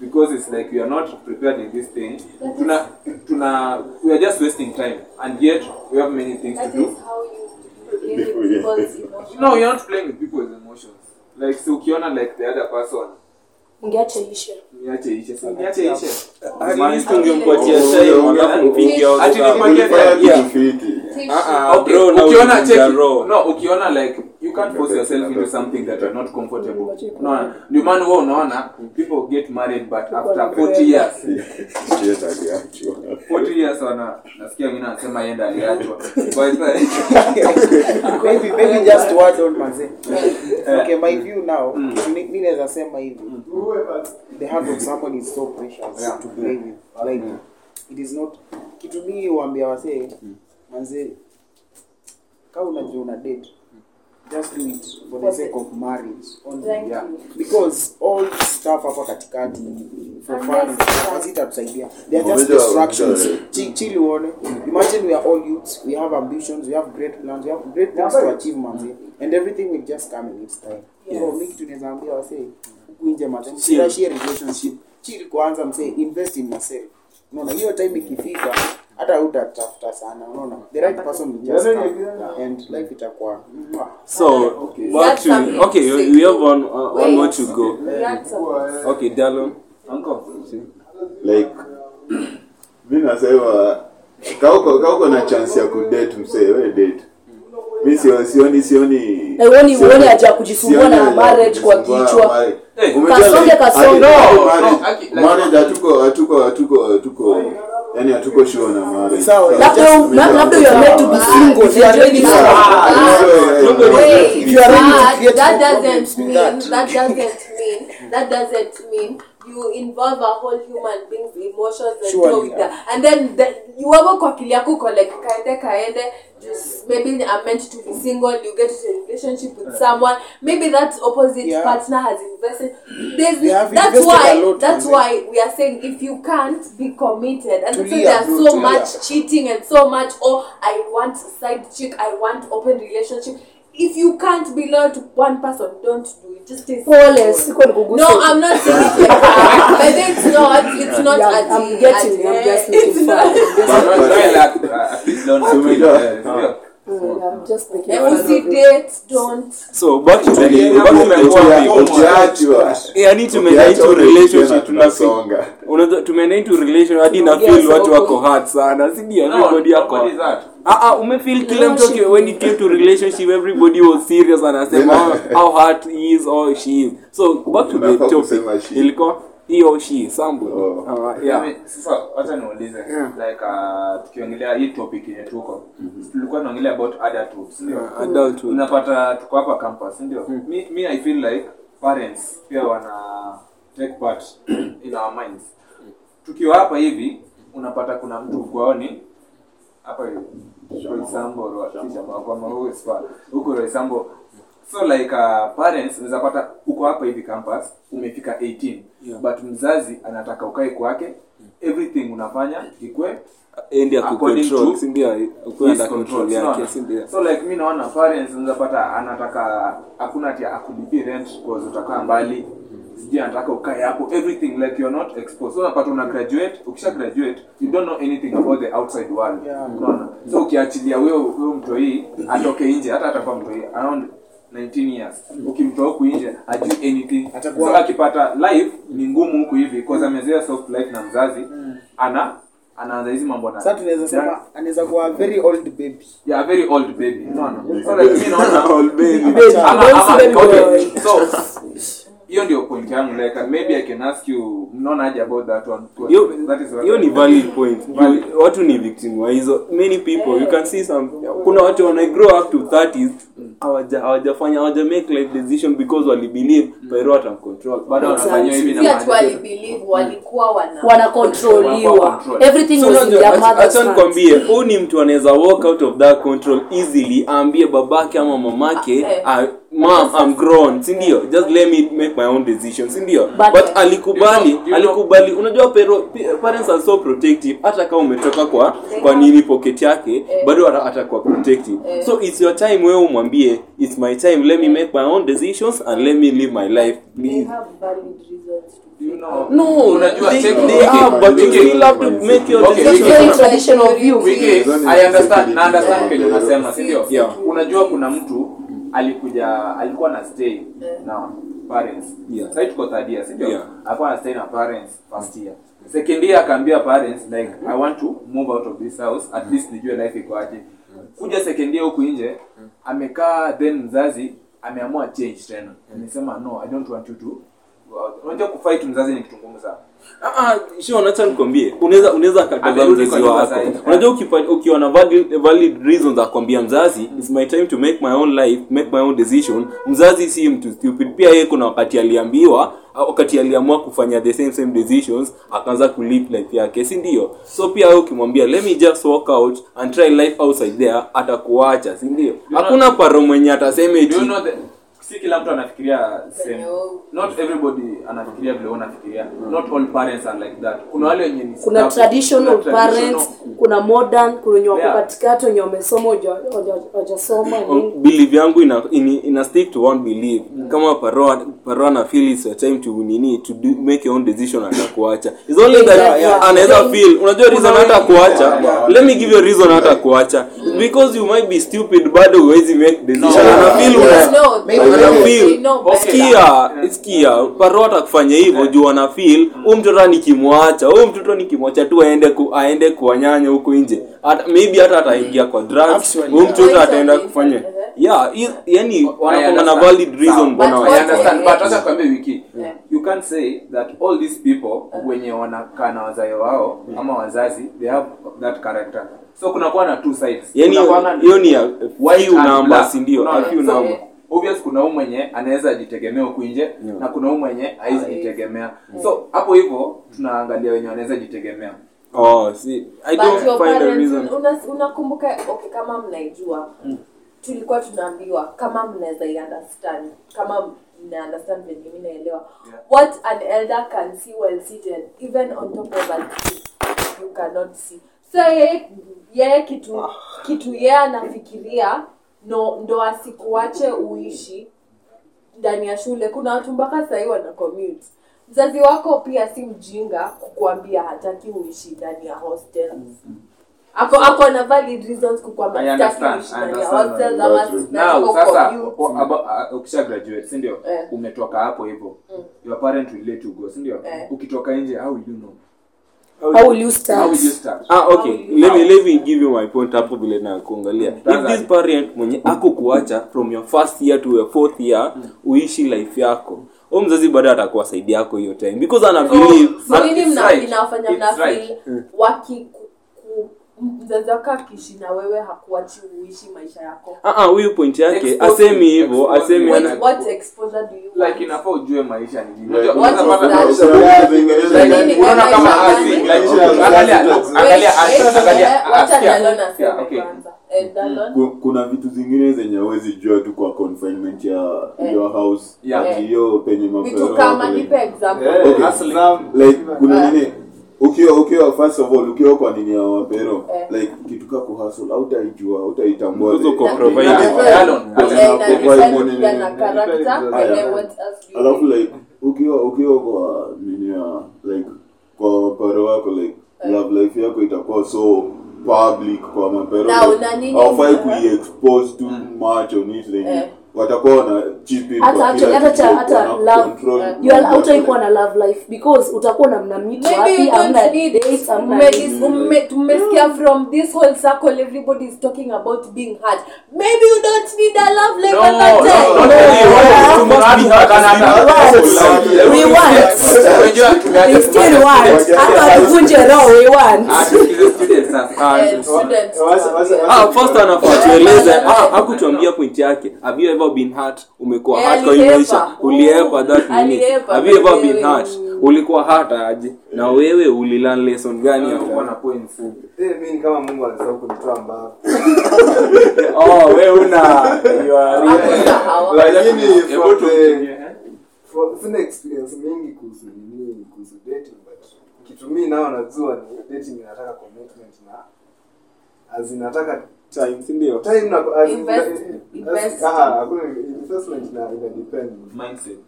C: Because it's like we are not prepared in this thing. Tuna tuna we are just wasting time. And yet we have many things to do.
A: is how you deal with people's emotions.
C: no you're not playing with people's emotions. Like so ukiona like the other person
D: ishe.
C: ishe si ishe.
B: ungempatia
E: Oh,
B: alafu mpige
C: Ati nipatie.
B: Ah, ah,
C: cheki no ukiona like you can't force yourself into something that you're not comfortable. no ndio maana wewe unaona people get married but after 40 years.
E: Yes, aliachwa.
C: 40 years wana nasikia mimi nasema yenda aliachwa
F: maybe maybe just word on manze okay my view now mi mi naweza sema hivi. The heart of someone is so precious
C: Yeah.
F: to play with like it is not kitu mimi huambia wasee manze kama unajua una date just do it for the sake of marriage only
A: Thank
F: yeah.
A: you.
F: because all stuff hapa katikati for fun hazitatusaidia they are just distractions. chill uone. Imagine we are all youths we have ambitions we have great plans we have great things to achieve manzi and everything will just come in its time. Yes. so mimi kitu naweza ambia wase kuinje nje manzi relationship. Chill kwanza msee invest in yourself unaona hiyo time ikifika hata utatafuta sana unaona. The right person will just come and life itakuwa.
B: So, back
A: That's
B: to okay, we have one uh, one more to go. Okay, Dallon.
C: uncle.
E: Like mi nasema kauko kauko na chance ya kudate msee we date. Mi sioni sioni
D: uoni-
E: sioni-
D: uoni haja ya kujifungua na marriage kwa kichwa. kasonge, kasonge.
E: marriage hatuko hatuko hatuko hatuko yani hatuko sure na marriage
F: Sawa,
E: Just
D: labda
E: umejua
D: labda you are meant to be
E: Ah,
D: single
F: if you are
D: enjoy
F: ready
D: this
F: for-
D: life.
E: Ah,
B: Nobody-
E: yeah,
B: nobody-
E: yeah.
A: Wait,
F: If you are ready to
A: but
F: create
A: that
F: more
A: doesn't
F: problems, do
A: mean
F: that.
A: that doesn't mean that doesn't mean you involve a whole human being's emotions and
F: Surely,
A: with that. And then the, you wako kwa akili yako uko like kaende kaende just maybe I'm meant to be single you get into a relationship with someone maybe that opposite
F: Yeah.
A: partner has invested. There's
F: have
A: that's
F: invested a
A: why that's why we are saying if you can't be committed and so there's so much cheating and so much oh i want side chick i want open relationship if you can't be loyal to one person don't do it. Just stay
D: Pole,
A: single.
D: siko nikugusa.
A: no i'm not saying it like that but it's not it's not
D: Yeah,
A: at
D: I'm
A: the-
D: getting
A: at
D: I'm
A: the-
D: just
A: it's
D: making
A: not.
D: Fun.
C: But- but well, like, uh, at least don't
E: So
C: feel,
B: yani tumeenda relationship tumeenda hadi na feel watu wako hurt sana. Si ndio? Everybody ah ah umefeel kila mtu when it came to relationship everybody was serious anasema how, how he is or she is. So back to the topic. ilikuwa he or she somebody
E: Oh.
B: uh, yeah
C: Mimi, sasa wacha niulize
B: Yeah.
C: like uh, tukiongelea hii topic yenye tuko tulikuwa tunaongelea about adulthood ndio
B: Yeah, adulthood.
C: unapata tuko hapa campus ndio mm. me, me i feel like parents pia wana take part in our minds tukiwa hapa hivi unapata kuna mtu kwaoni hapa Roysambo huko Roysambo so like uh, parents unaweza pata uko hapa hivi campus umefika 18
B: Yeah.
C: but mzazi anataka ukae kwake everything unafanya ikwe
B: endi ya kucontrol si ndio? Ukuwa under
C: control,
B: control yake si ndio?
C: So like mi naona parents unaweza pata anataka hakuna ati akulipi rent cause utakaa mbali sijui anataka ukae hapo everything like you're not exposed. So unapata una graduate ukisha graduate you don't know anything about the outside world.
F: Yeah.
C: unaona? So ukiachilia wewe huyo mtoi atoke nje hata atakuwa mtoi around 19 years. Ukimtoa huku nje ajui anything.
F: Atakuwa-
C: so akipata life ni ngumu huku hivi cause amezoea soft life na mzazi. Ana anaanza hizi mambo na
F: sasa tunaweza sema anaweza kuwa a very old baby.
C: Yeah, very old baby. Unaona so like mimi naona
B: Old baby.
D: Baby,
C: ama
D: don't say
C: okay. so hiyo ndio point yangu like maybe i can ask you mnaona aje about that one?
B: Hiyo
C: that is what
B: hiyo ni valid point.
C: Valid.
B: Juu watu ni victim wa hizo many people you can see some kuna watu wana grow up to 30s hawaja hawajafanya hawaja make life decision because wali believe pero ata control.
C: Bado wanafanya hivi na
A: watu
C: wali
A: believe walikuwa wana
D: wana
C: controliwa
D: everything
B: So
D: was in their mother's
B: acha nikwambie huu ni mtu anaweza walk out of that control easily aambie babake ama mamake
A: Eh.
B: mam I'm grown si ndio? Just let me make my own decision si ndio?
D: But-
B: but alikubali
C: You know- you know-
B: alikubali unajua pero parents are so protective. Hata kama umetoka kwa kwa nini pocket yake bado ata- atakuwa protective. So it's your time wewe umwambie it's my time let me make my own decisions and let me live my life.
A: They
B: please
A: have valid reasons
C: You know,
B: no.
C: unajua
B: they, they
C: are,
B: have but you still have to make your
C: Okay,
D: decision.
B: decisions
D: traditional view.
C: Wiki, I understand. I understand kenye unasema si ndio? Unajua kuna mtu alikuja alikuwa na stay na parents.
B: Yeah.
C: sai tuko third year si
B: Yeah.
C: alikuwa na stay na parents first year. Second year akaambia parents like i want to move out of this house. At least nijue life iko aje. Kuja second year huku nje amekaa then mzazi ameamua change tena. Amesema no i don't want you to go out." Unajua kufight mzazi ni kitu ngumu sana.
B: Ah, ah, sure, nikwambie. Unaweza unaweza kataza mzazi wako unajua ukiwa na valid, valid reasons za kuambia mzazi it's my time to make my own life make my own decision. Mzazi si mtu stupid. Pia yeye kuna wakati aliambiwa ah, wakati aliamua kufanya the same same decisions akaanza kulive life yake si ndio? So pia wewe ukimwambia let me just walk out and try life outside there atakuacha si ndio? Hakuna paro mwenye atasema eti
C: you know the, si kila mtu anafikiria same. Not everybody anafikiria vile unafikiria. Not all parents are like that. Kuna wale wenye ni
D: kuna traditional
C: kuna
D: parents kuna modern kuna wenye wako katikati wenye wamesoma nini
B: belief yangu ina, ina, ina stick to one belief kama paroa paroa na feel is your time to nini to do, make your own decision and kuacha is only that
D: Yeah, yeah.
B: anaweza feel unajua reason hata kuacha
E: yeah.
B: let me give you a reason hata kuacha because you might be stupid bado huwezi make decision
C: No.
B: and feel
A: Yes,
B: una
A: no,
F: Maybe
A: they-
B: wana
A: they
B: feel.
A: know better.
B: sikia sikia paroa atakufanya hivyo juu ana feel huyu mtoto nikimwacha huyu mtoto nikimwacha tu aende ku, aende kuwanyanya huko nje. Hata maybe hata ataingia kwa drugs huyu mtoto ataenda kufanya. yeah yani wanakuwa na valid reason mbona
C: I understand, but acha kwambie wiki. You can't say that all these people wenye wanakaa na wazazi wao ama wazazi they have that character. So kunakuwa na two sides.
B: yani hiyo ni few
C: and
B: numbers ndio?
C: Unaona?
B: a few
C: So,
B: numbers
C: obvious kuna huyu mwenye anaweza jitegemea huku nje na kuna huyu mwenye haizi jitegemea. So hapo hivyo tunaangalia wenye wanaweza jitegemea.
B: Oh see i
A: But
B: don't find a
A: parents,
B: reason.
A: una- unakumbuka okay kama mnaijua tulikuwa tunaambiwa kama mnaweza understand kama mna understand venye mi naelewa
C: Yeah.
A: what an elder can see well seated even on top of a tree you cannot see. So yeye yeye kitu kitu yeye anafikiria no ndo asikuache uishi ndani ya shule. Kuna watu mpaka sahii wana commute. Mzazi wako pia si mjinga kukuambia hataki uishi ndani ya hostel ako ako na valid reasons kukwambia sitaki uishi ndani ya hostel ama
C: abo- a- ukisha graduate si ndio?
A: Eh.
C: umetoka hapo hivyo. Your parent will let you go si ndio?
A: Eh.
C: ukitoka nje how will you know
D: how will you
C: how will you start?
B: Ah okay. Let me let me give you my point hapo vile na kuangalia if this parent mwenye ako kuacha from your first year to your fourth year uishi life yako. Huyo mzazi bado atakuwa side yako hiyo time. Because ana believe
A: so
C: But
A: nini
C: it's
A: mna-
C: right.
A: inawafanya
C: It's
A: mna
C: right.
A: feel waki ku- ku- mzazi wako akiishi na wewe hakuachi uishi maisha yako?
B: Ah ah huyu point yake asemi hivyo asemi ana
A: what exposure do you
C: like inafaa ujue maisha ni nini. Unaona
A: kama
C: asi, angalia angalia angalia
E: kuna vitu zingine zenye awezi jua tu kwa confinement ya
A: Eh.
E: your house.
C: Yeah.
E: Ati penye
A: vitu kama nipe example.
G: Eh,
E: like kuna
A: Eh.
E: nini ukiwa ukiwa first of all ukiwa kwa nini ya mapero
A: Eh.
E: like kitu ka ku
B: hustle
E: au
C: Yeah, Dalon,
A: Eh, na
E: Provide alafu like ukiwa ukiwa kwa nini ya like kwa paro wako like love life yako itakuwa so public kwa mapero
A: nini
E: kuiexpose too much on it like
A: Eh.
E: Watakuwa wana
D: hata
E: kwa
D: actually
E: kila
D: hata hata love
A: Eh.
D: you are
E: mambo
D: hautaikuwa na love life because utakuwa na mna dates nini.
A: umme- tumesikia from this whole circle everybody is talking about being hurt maybe you don't need a love life
C: No,
A: at that
C: no,
A: time
C: no, no,
B: You must
D: We want. We still want hata tuvunje roho we want
C: Ah, students sasa.
A: Eh, students.
G: Wacha- wacha-
B: Ah, first anafaa tueleze ah, akutuambia point yake have you ever been hurt umekuwa
A: Eh,
B: hurt kwa maisha. Uliepa that nini have you ever been hurt? Ulikuwa hurt aje? Na wewe ulilearn lesson gani
C: na points.
G: Eh, mimi kama Mungu alisahau kunitoa mbao.
B: oh wewe una you are
G: Lakini
C: Hebu
G: from the-
C: tumsikie,
G: for- sina experience mingi kuhusu nini kuhusu dating but kitu mimi nao najua dating inataka commitment na azinataka
B: time si ndio
G: time na as
A: Invest-
G: ah, hakuna investment na ina depend
C: Mindset.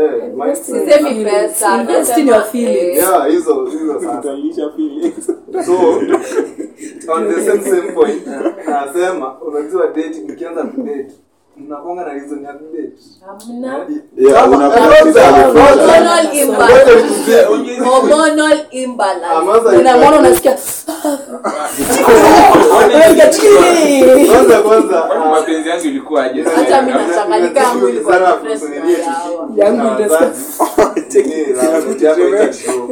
G: eh mindset.
A: Sisemi pesa
D: Invest in your feelings.
G: yeah hizo hizo sasa
B: feelings
G: so on the same same point nasema unajua date ukianza kudate mnakonga na reason ya kudate
A: hamna.
E: Yeah, unakuwa
A: Hormonal imbalance. Hormonal imbalance.
D: Unamwona unasikia
G: kwanza kwanza ah,
C: mapenzi yangu ilikuwa aje?
A: Hata mimi nachanganyika yangu ilikuwa
G: Sana
A: different
G: kuhusu
A: na
G: nini
A: yao.
D: Yangu ndio
G: wazazi. Nini, la- vitu yako itashow.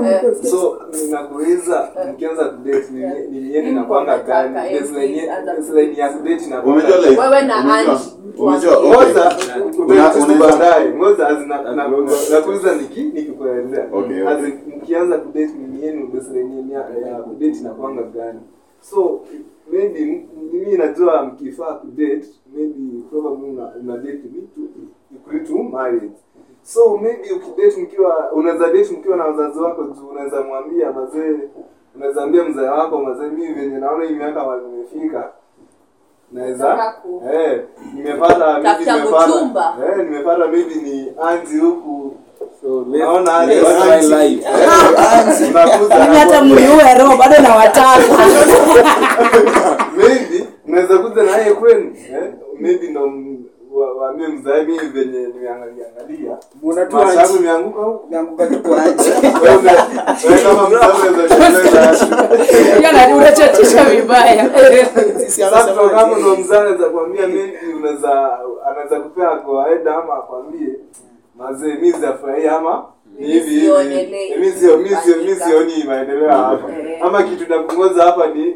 G: So. Ninakuuliza mkianza kudate ni ni nini inakwanga gani? baseline ya kudate. inakwanga
A: Wewe na
E: unajua-
A: Ange,
E: unajua
A: tuambie.
E: okay.
G: moja
E: Una-
G: utaitusu
E: unaweza-
G: baadaye moja azina- na- na- nakuuliza niki nikikuelezea
E: Okay,
G: mkianza kudate ni yenu baseline ya kudate inakwanga gani? So maybe mimi najua mkifaa kudate maybe probably una, una date mtu to marriage so maybe ukidate mkiwa unaweza date mkiwa na wazazi wako juu unaweza mwambia mazee unaweza ambia mzee wako mazee mimi venye naona hii miaka nimefika. Naweza eh nimepata maybe nimepata eh nimepata maybe ni anzi huku.
D: Hata mliue roho bado nawataka
G: maybe unaweza kuja naye kwenu eh? maybe ndo waambie mzae mimi venye
H: nimeangaliangalia
G: imeanguka
H: tu kwa aje.
G: Wewe kama
D: unachatisha vibaya
G: sasa
H: aje?
G: ndo mzae anaweza kuambia maybe unaweza anaweza kupea kawaida ama akwambie mazee mimi sijafurahia ama ni hivi hivi
A: Sionelei.
G: mimi sio mimi sio mimi sioni maendeleo hapa
A: Eh.
G: ama kitu nakungoza hapa ni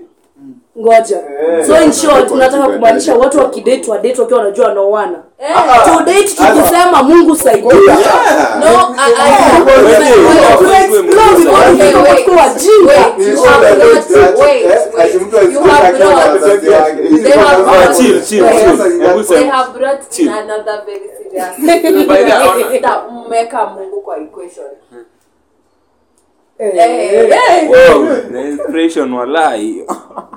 D: ngoja.
G: Eh.
D: so in short unataka kumaanisha watu wakidate wadate wakiwa wanajua wanaoana
A: Eh,
D: to date tukisema mungu saidia
A: mungu kwa equation
D: Eh,
A: Eh, eh.
B: Wow, the inspiration walai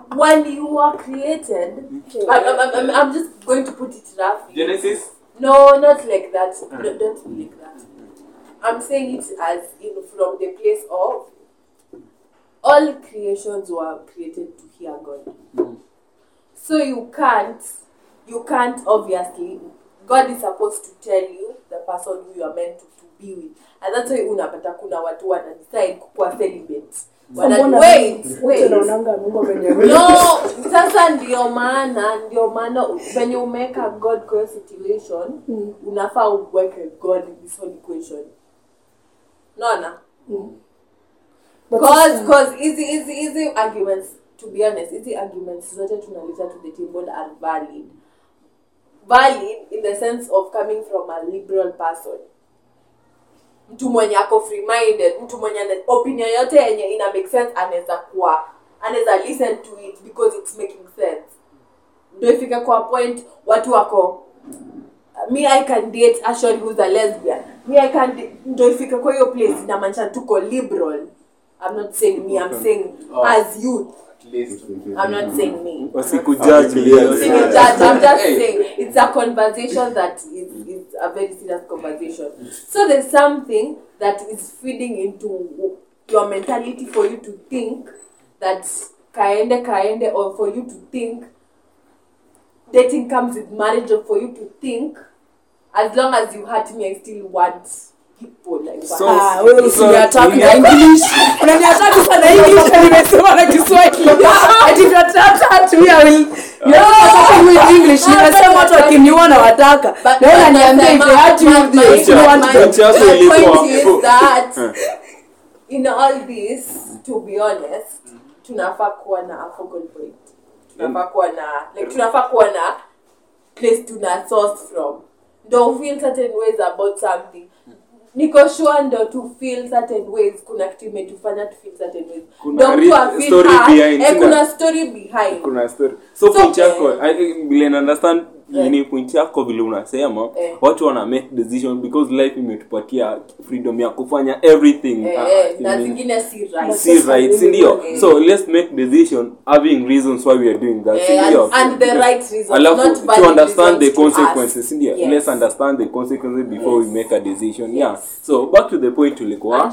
A: when you were created I'm, I'm, I'm, I'm just going to put it roughly
C: Genesis?
A: no not like that. No, don't be like that. I'm saying it as in from the place of all creations were created to hear god. So you can't you can't obviously god is supposed to tell you the person who you are meant to, to be with. And that's why unapata kuna watu wana decide kukuwa celibate Wana- wait wait.
D: naonanga Mungu ameniambia.
A: no sasa ndio maana ndio maana venye umeweka god kwa hiyo situation
D: Mm.
A: unafaa uweke god in this whole equation. Naona
D: But
A: cause cause hizi hizi hizi arguments to be honest hizi arguments zote tunaleta to the table are valid valid in the sense of coming from a liberal person. Mtu mwenye ako free minded mtu mwenye opinion yote yenye ina make sense anaweza kuwa anaweza listen to it because it's making sense. Ndo ifike kwa point watu wako me i can date ashon who's a lesbian. Me i can ndo ifike kwa hiyo place inamaanisha tuko liberal. I'm not saying me i'm saying as youth i'm not saying me.
B: Wasikujudge
A: Sing it, judge. I'm just saying it's a conversation that is, is a very serious conversation. So there's something that is feeding into your mentality for you to think that kaende kaende or for you to think dating comes with marriage or for you to think as long as you hurt me I still want people like that.
B: So-
D: Ah, wewe
B: So,
D: usiniataki
B: in-
D: na English. Unaniataki sana English na nimesema na Kiswahili. Ati tunataka tu ya will. You know with English. Nimesema watu wakiniona wataka.
A: But-
D: Na wewe
A: but
D: unaniambia if
A: my-
D: they hurt you
A: my-
D: if they
A: my-
D: if you want
A: my-
D: them.
B: Point yako
A: my
B: ilikuwa-
A: point is that in all this to be honest tunafaa kuwa na a focal point tunafaa kuwa na like tunafaa kuwa na place tuna source from ndo feel certain ways about something niko sure ndo tu feel certain ways kuna kitu imetufanya tu feel certain ways.
B: Kuna
A: ndo mtu afeel
B: story
A: hurt,
B: behind,
A: eh, kuna story behind.
B: Kuna story. So
A: So,
B: point yako
A: okay.
B: I- vile understand
A: eh.
B: nini point yako vile unasema
A: Eh.
B: watu wana make decision because life imetupatia freedom ya kufanya everything.
A: Eh,
B: ah,
A: eh, na zingine si right.
B: Si right si ndio?
A: Eh.
B: so let's make decision having reasons why we are doing that
A: Eh, and, and the right reasons,
B: alafu
A: not
B: to understand the consequences ndio?
A: Yes.
B: let's understand the consequences before we make a decision yeah. So back to the point tulikuwa.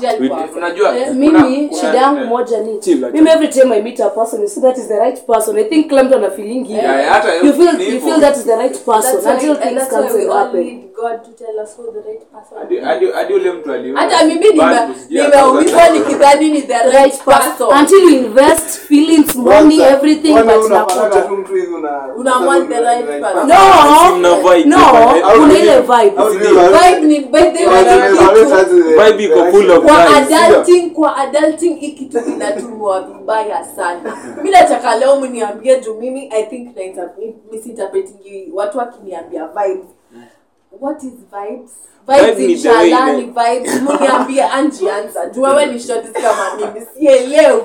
C: Unajua
A: Eh,
D: mimi shida yangu moja ni mimi every time i meet a person you see that is the right person. I think kila mtu ana feeling
C: Yeah, yeah, hata
D: you feel you feel that is the right person
A: That's why-
D: until
A: and
D: things
A: that's
D: comes
A: why we
D: to
A: all
D: happen
A: need God to tell us who the right person
C: hadi-
A: is.
C: hadi hadi ule mtu aliona
A: hata mimi nime- nimeumizwa nikidhani ni the
D: right person. until you invest feelings money everything but
G: unapataka
D: nakuta
G: tu mtu hivi una-
A: Una want the right person.
D: no
B: Si mna vibe,
D: no
B: vibe.
D: kuna ile vibe.
A: vibe ni by the way ni kitu
B: Vibe iko full of
A: kwa
B: vibes,
A: adulting kwa adulting hii kitu inatumwa vibaya sana. Mi nataka leo mniambie juu mimi i think misinterpretingi watu wakiniambia vibes what is vibes? Vibes
B: Vibe ni the way
A: inshallah
B: ile-
A: ni vibes. Mniambie anjianza juu wewe ni short kama mimi. Sielewi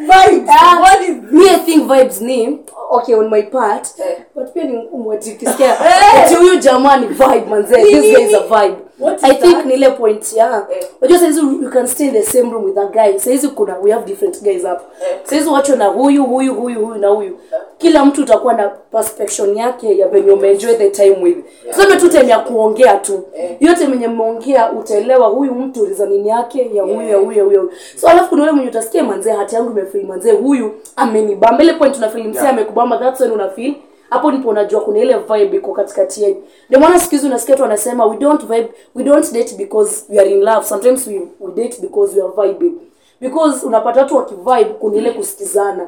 A: vibes. What is
D: me i think vibes ni okay on my part
A: Eh.
D: but pia ni mwatikisikia ati huyu jamaa ni vibe manze
A: Ni
D: this guy is a vibe.
A: What is
D: i think
A: that?
D: ni ile point ya
A: Eh.
D: unajua saizi you can stay in the same room with a guy. Saizi kuna we have different guys hapa
A: Eh.
D: saizi wacho na huyu huyu huyu huyu na huyu. Kila mtu utakuwa na perspection yake ya venye umeenjoy the time with. Tuseme tu time ya kuongea tu.
A: Eh.
D: hiyo time mmeongea utaelewa huyu mtu rizanini yake ya huyu ya huyu ya huyu ya huyu. so alafu kuna ule mwenye utasikia manzee hati yangu imefili manzee huyu amenibamba. Ile point unafili msee amekubamba that's when unafeel hapo ndipo unajua kuna ile vibe iko katikati yenu. Ndio maana siku hizi unasikia tu wanasema we don't vibe we don't date because we are in love. Sometimes we, we date because we are vibing. Because unapata watu wakivibe kuna ile kusikizana.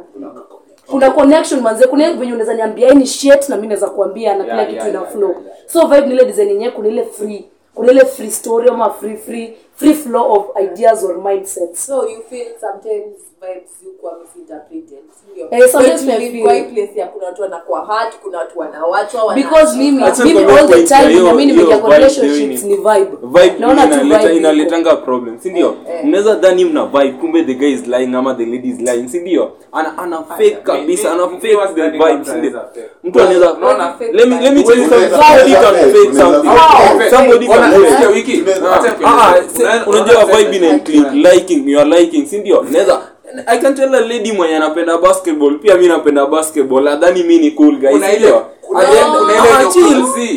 D: Kuna connection manze kuna venye unaweza niambia ni shit na mimi naweza kuambia na kila
C: Yeah,
D: kitu
C: yeah,
D: ina
C: yeah, yeah, yeah.
D: so vibe ni ile design yenyewe kuna ile free kuna ile free story ama free free free flow of ideas or mindsets.
A: So you feel sometimes vibes yukuwa misinterpreted sindio
D: Eh, sometimes
A: But you
D: I
A: live
D: feel-
A: kwa hii place ya kuna watu wanakuwa hurt kuna watu wanawachwa wana-
D: because mimi
B: Acha
D: mimi
B: nikwambie
D: all the
B: point ya
D: time
B: hiyo-
D: na mimi
B: hiyo
D: nimeingia kwa
B: vibe
D: relationships
B: ndio
D: ni vibe.
B: vibe
D: naona tu
B: inaleta
D: vibe iko.
B: inaletanga problem si ndio? Mnaweza dhani mna vibe kumbe the guy is lying ama the lady is lying si ndio? Ana ana fake kabisa ana
C: mi- mi-
B: fake the vibe si ndio? Mtu anaweza
C: Unaona?
B: let me let me tell you something.
E: Unaweza-
B: somebody can fake
E: Unaweza-
B: something somebody can
C: sikia
B: fake.
C: wiki.
B: Ah se- unajua
C: unaona
B: vibe ina include liking you are liking si ndio? Naweza I can tell a lady mwenye anapenda basketball pia mi napenda basketball adhani mi ni cool guy Ah.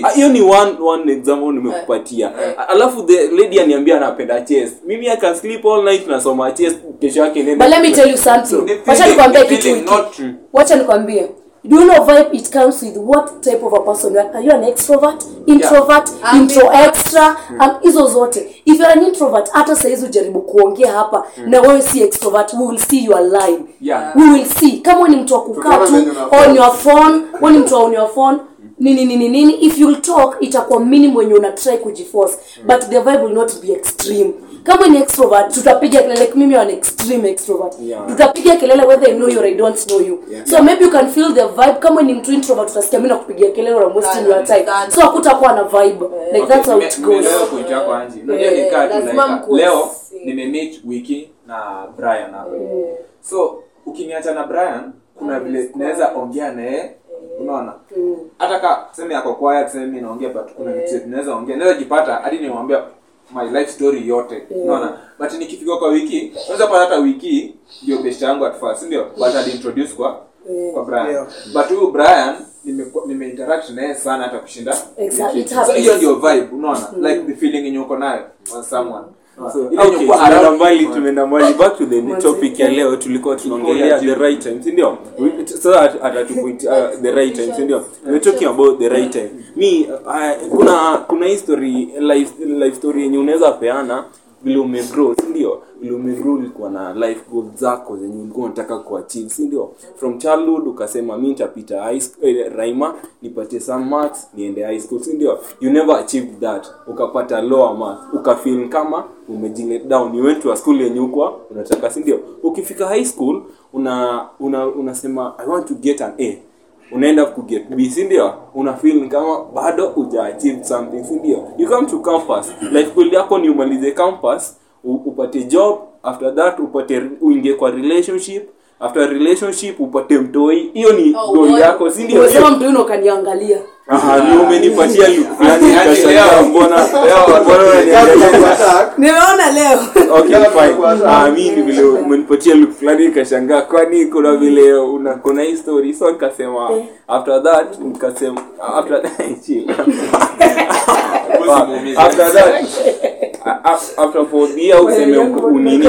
B: Ah, hiyo ni one one example nimekupatia. Alafu the lady aniambia anapenda chess. Mimi i can sleep all night nasoma chess kesho yake nenda
D: but let me tell you something. Wacha nikwambie kitu wacha nikwambie do you know vibe it comes with what type of a person you are? Are you an extrovert introvert
A: yeah.
D: intro extra um, hizo zote. If you're an introvert hata saizi ujaribu kuongea hapa na wewe si extrovert we will see you are
C: Yeah.
D: we will see. Kama ni mtu wa kukaa tu on your phone wewe ni mtu on your phone nini nini nini if you'll talk itakuwa mini mwenye una try kujiforce. But the vibe will not be extreme kama ni extrovert. Tutapiga kelele. Like mimi an extreme extrovert.
B: Yeah.
D: tutapiga kelele whether I know you or I don't know you. So maybe you can feel the vibe. Kama ni mtu introvert utasikia mimi nakupigia kelele or most in your time. so hakutakuwa na vibe. Like
C: Okay,
D: that's how it goes.
C: leo point yako anji Unajua
A: Eh,
C: tu like, leo nimemeet wiki na brian hapa. So ukiniacha na brian kuna vile naweza ongea naye unaona? Hata ka sema yako tuseme mimi naongea but kuna vitu yeah. tunaweza ongea. Naweza jipata hadi nimwambia my life story yote. Unaona? But nikifika kwa wiki unaweza pata hata wiki ndio best yangu at first ndio but ali introduce kwa kwa Brian.
F: Yeah.
C: but huyu Brian nime nime interact naye sana hata kushinda
D: Exactly,
C: so hiyo ndio vibe unaona? Like the feeling yenye uko nayo on someone
B: So, Tumeenda mbali tumeenda mbali back to the topic ya leo tulikuwa tunaongelea the right time si ndio? Sasa atatupoint the right time si ndio? Talking about the right time. Mi uh, kuna kuna history life life story yenye unaweza peana vile umegrow si ndio vile ulikuwa na life goals zako zenye ulikuwa unataka kuachieve si ndio? From childhood ukasema mi nitapita eh, raima nipatie some marks niende high school si ndio? You never achieved that. Ukapata lower marks. Ukafeel kama umejilet down. You went to a school yenye ukwa unataka si ndio? Ukifika high school una una i want to get an a. Unaenda kuget b sindio una feel kama bado uja achieve something sindio you come to campus. Like kweli yako ni umalize campus upate job after that upate uingie kwa relationship after relationship upate mtoi. Hiyo ni
A: Oh, what?
B: yako si ndio? Ni umenipatia look fulani
D: nimeona
B: vile umenipatia nikashangaa kwani kuna vile una kuna hii story? So nikasema after that nikasema after chill. After that after fourth year useme unini?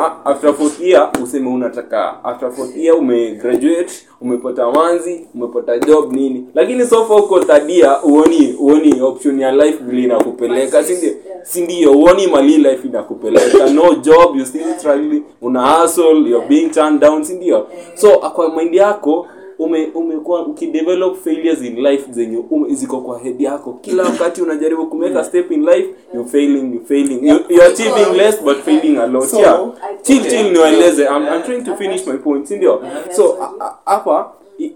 B: a- after fourth year useme unataka. After fourth year ume graduate umepata wanzi, umepata job nini? Lakini so far uko third year uoni uoni option ya life vile inakupeleka si ndio? Si ndio? Uoni mali life inakupeleka. No job you still struggling una hustle you're being turned down si ndio? So kwa mind yako ume umekuwa ukidevelop failures in life zenye ume, ziko kwa head yako. Kila wakati unajaribu kumeka step in life you failing you failing. You, you achieving less but failing a lot.
D: So,
B: yeah. Chill chill niwaeleze. I'm, I'm trying to finish my point si ndio? So hapa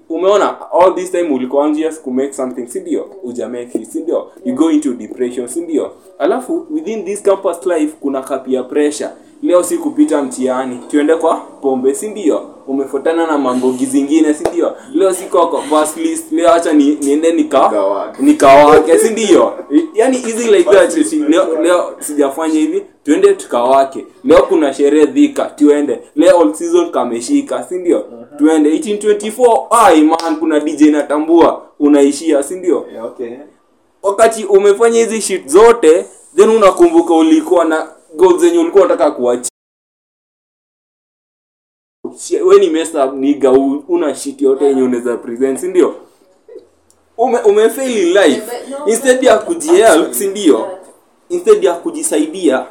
B: umeona all this time ulikuwa anxious ku make something si ndio? Si ndio? You go into depression si ndio? Alafu within this campus life kuna kapia pressure leo si kupita mtihani. Tuende kwa pombe si ndio? Umefuatana na mambogi zingine si ndio? Leo si koko first list. Leo acha ni, niende nika
E: Nikawake.
B: nikawake si ndio? Yani hizi like that. Leo, leo sijafanya hivi. Tuende tukawake. Leo kuna sherehe dhika tuende leo all season kameshika si ndio? Tuende 1824 ai man kuna dj natambua. Unaishia si ndio?
C: Yeah, okay.
B: wakati umefanya hizi shit zote then unakumbuka ulikuwa na goals zenye ulikuwa unataka kuachia we ni nigga u- una shit yote yenye unaweza present si ndio? Ume umefail in life. Instead ya kujihelp si ndio? Instead ya kujisaidia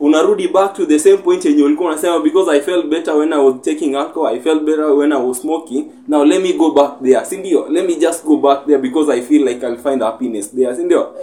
B: unarudi back to the same point yenye ulikuwa unasema because i felt better when i was taking alcohol i felt better when i was smoking. Now let me go back there si ndio? Let me just go back there because i feel like i'll find happiness there si ndio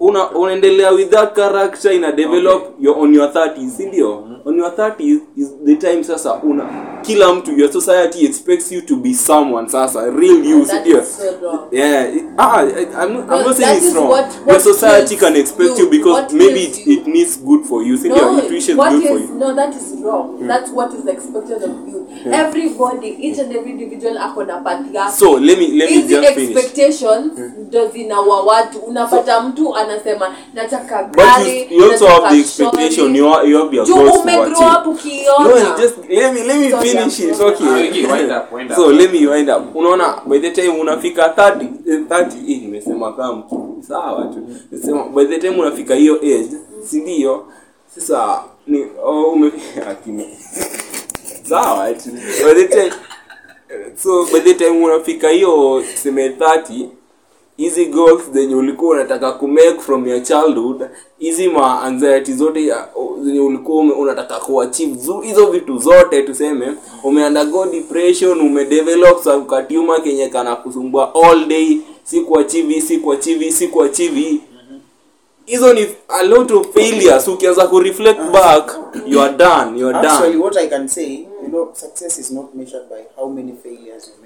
B: una unaendelea with that character ina develop you're on your 30s si ndio on your 30s is the time sasa una kila mtu your society expects you to be someone sasa real you
A: That is so wrong.
B: yeah it- ah I- I'm, no, I'm not saying it's wrong.
A: what-
B: your society can expect
A: you,
B: you because maybe it,
A: you.
B: it needs good for you. Si
A: No,
B: it wishes
A: what
B: good for you.
A: no, that is wrong. That's what is expected of you. everybody each and every individual ako na part
B: so let me let me
A: hizi
B: just finish.
A: expectations ndo zinaua watu. Unapata mtu anasema nataka
B: but
A: gari
B: you, you also have the expectation you, are, you have your goals
A: umegrow up ukiona
B: no just let me let me
A: Sorry,
B: finish it. okay.
C: Okay, wind up, wind up.
B: so let me wind up. Unaona by the time unafika 30 eh, 30 eh nimesema kama sawa tu. Nimesema by the time unafika hiyo age si ndio? Sasa ni oh, umefika sawa tu by the time so by the time unafika hiyo tuseme 30 hizi goals zenye ulikuwa unataka kumake from your childhood hizi ma anxiety zote zenye ulikuwa unataka kuachieve hizo vitu zote tuseme umeundergo depression umedevelop sakatiuma kenye kana kusumbua all day si kuachivi si kuachivi si kuachivi hizo ni a lot of failures. Ukianza kureflect back you are done you are
F: Actually,
B: done.
F: what I can say, you know, success is not measured by how many failures you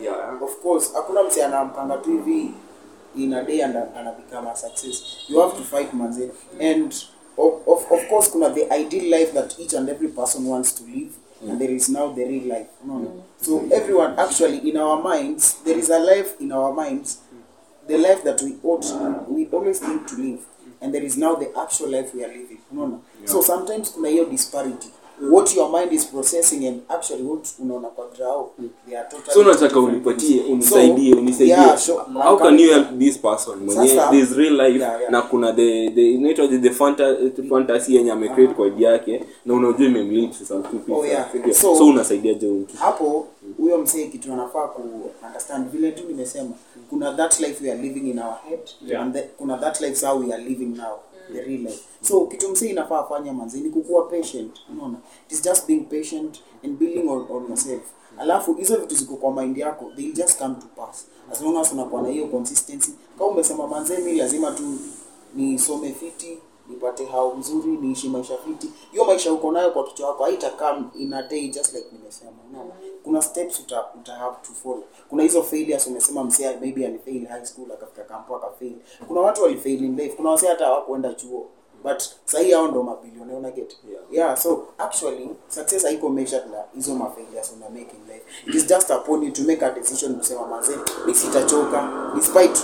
B: yeah.
F: Of course, hakuna mse anampanga tu hivi in a day and ana become a success. You have to fight manze. And of, of, of course, kuna the ideal life that each and every person wants to live. And there is now the real life. No, no. So everyone, actually, in our minds, there is a life in our minds, the life that we ought, we always need to live. And there is now the actual life we are living. No, no. So sometimes kuna hiyo disparity. What your mind is processing and actually what unaona kwa grao, they are totally
B: so unataka unipatie unisaidie unisaidie
F: yeah, so,
B: how can you help this person mwenye this real life
F: Yeah, yeah.
B: na kuna the the inaitwa the fanta, fantasy yenye amecreate kwa idea yake na unajua imemlead to some two
F: Oh, yeah.
B: people
F: So-
B: so unasaidia je mtu.
F: hapo huyo msee kitu anafaa ku understand. Vile tu nimesema kuna that life we are living in our head
C: Yeah.
F: and the, kuna that life how we are living now the real life so kitu msee inafaa fanya manzi ni kukuwa patient unaona? It is just being patient and building on, on yourself. Alafu hizo vitu ziko kwa mind yako they'll just come to pass. As long as unakuwa na hiyo consistency kama umesema manzee mi lazima tu nisome fiti nipate hao mzuri niishi maisha fiti. Hiyo maisha uko nayo kwa kichwa wako haitakaa in a day just like nimesema unaona? Kuna steps uta, uta have to follow. Kuna hizo failures umesema msee maybe alifail high school akafika kampo akafail. Kuna watu walifail in life kuna wasee hata hawakuenda chuo but sahii hao ndo mabilioni una get
B: Yeah.
F: yeah so actually success haiko measured na hizo mafailures una make in life. It is just upon you to make a decision kusema manze mimi sitachoka despite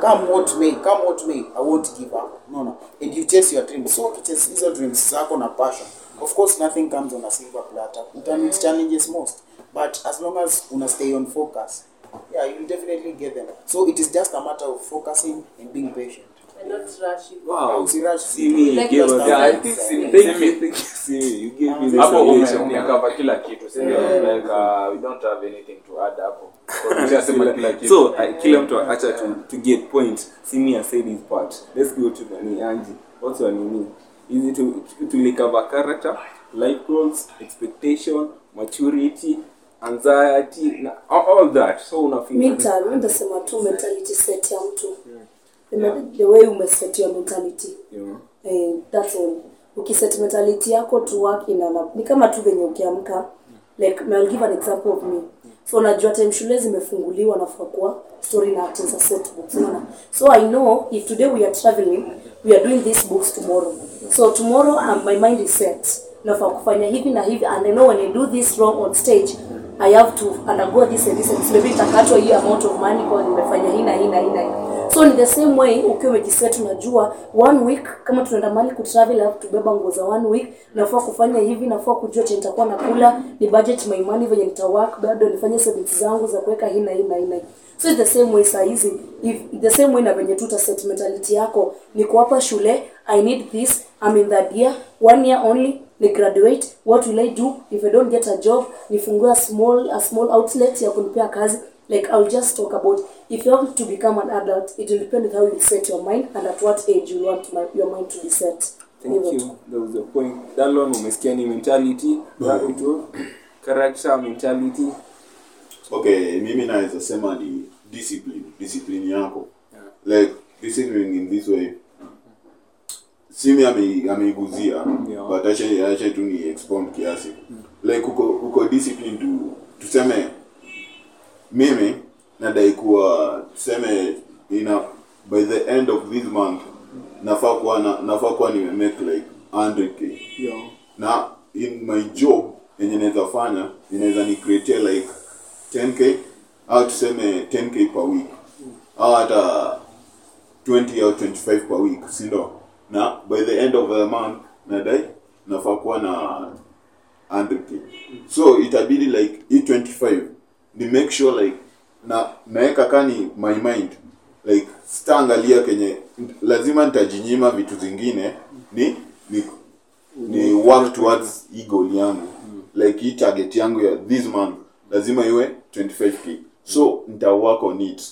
F: come what may come what may i won't give up unaona and you chase your dreams. So ukichase hizo dreams zako na passion. Of course nothing comes on a silver platter. Uta meet mm-hmm. challenges most. But as long as una stay on focus yeah you'll definitely get them. So it is just a matter of focusing and being patient
A: And not rushing.
B: wow.
F: Usirush.
B: see me you gave us
C: Yeah, I
A: style.
C: think
B: thank you thank you. See me you gave me the
C: hapo umekava kila kitu si like uh, we don't have anything to add hapo Umeshasema kila kitu.
B: So uh, kila mtu acha to, to get point. See me part. Let's go to nani anji what's your nini? Is it to, to recover character life goals expectation maturity anxiety na all, all that. So
D: mental mi tu mentality set ya mtu the, the way umeset your mentality.
B: Yeah.
D: eh, that's all. Ukiset mentality yako to work in an, ni kama tu venye ukiamka like I'll give an example of me. So najua time shule zimefunguliwa nafaa kuwa story na acting za set books unaona? So i know if today we are traveling we are doing these books tomorrow. So tomorrow um, my mind is set nafaa kufanya hivi na hivi and i know when i do this wrong on stage i have to undergo this and this and maybe nitakatwa hii amount of money kwa nimefanya hii na hii na hii na hii so ni the same way ukiwa umejisikia, tunajua one week kama tunaenda mali kutravel alafu tubeba nguo za one week nafaa kufanya hivi nafaa kujua chenye nitakuwa nakula ni budget my money venye nitawork bado nifanye savings zangu za kuweka hii na hii na hii so the same way saa hizi if the same way na venye tuta set mentality yako ni kuwapa shule i need this i'm in that year one year only ni graduate what will i do? If i don't get a job nifungue a small a small outlet ya kunipea kazi like i'll just talk about if you want to become an adult it will depend on how you set your mind and at what age you want my, your mind to be set
B: thank you. That was the point. Dalon umesikia ni mentality. Mm. character mentality.
E: Okay mimi naweza sema ni discipline discipline yako. Like discipline in this way. Simi ameiguzia
B: Yeah.
E: but acha acha tu ni expound kiasi. Like uko uko discipline tu tuseme mimi nadai kuwa tuseme ina by the end of this month nafaa kuwa na, nafaa kuwa nimemake like 100k
B: yeah.
E: na in my job yenye naweza fanya inaweza ni create like 10k au tuseme 10k per week. Au hata 20 au 25 per week si ndo na by the end of the month nadai nafaa kuwa na 100k so itabidi like hii 25 ni make sure like na naweka kani my mind. Like sitaangalia kenye lazima nitajinyima vitu zingine ni ni ni work towards hii goal yangu. Like hii target yangu ya this month lazima iwe 25k so nita work on it.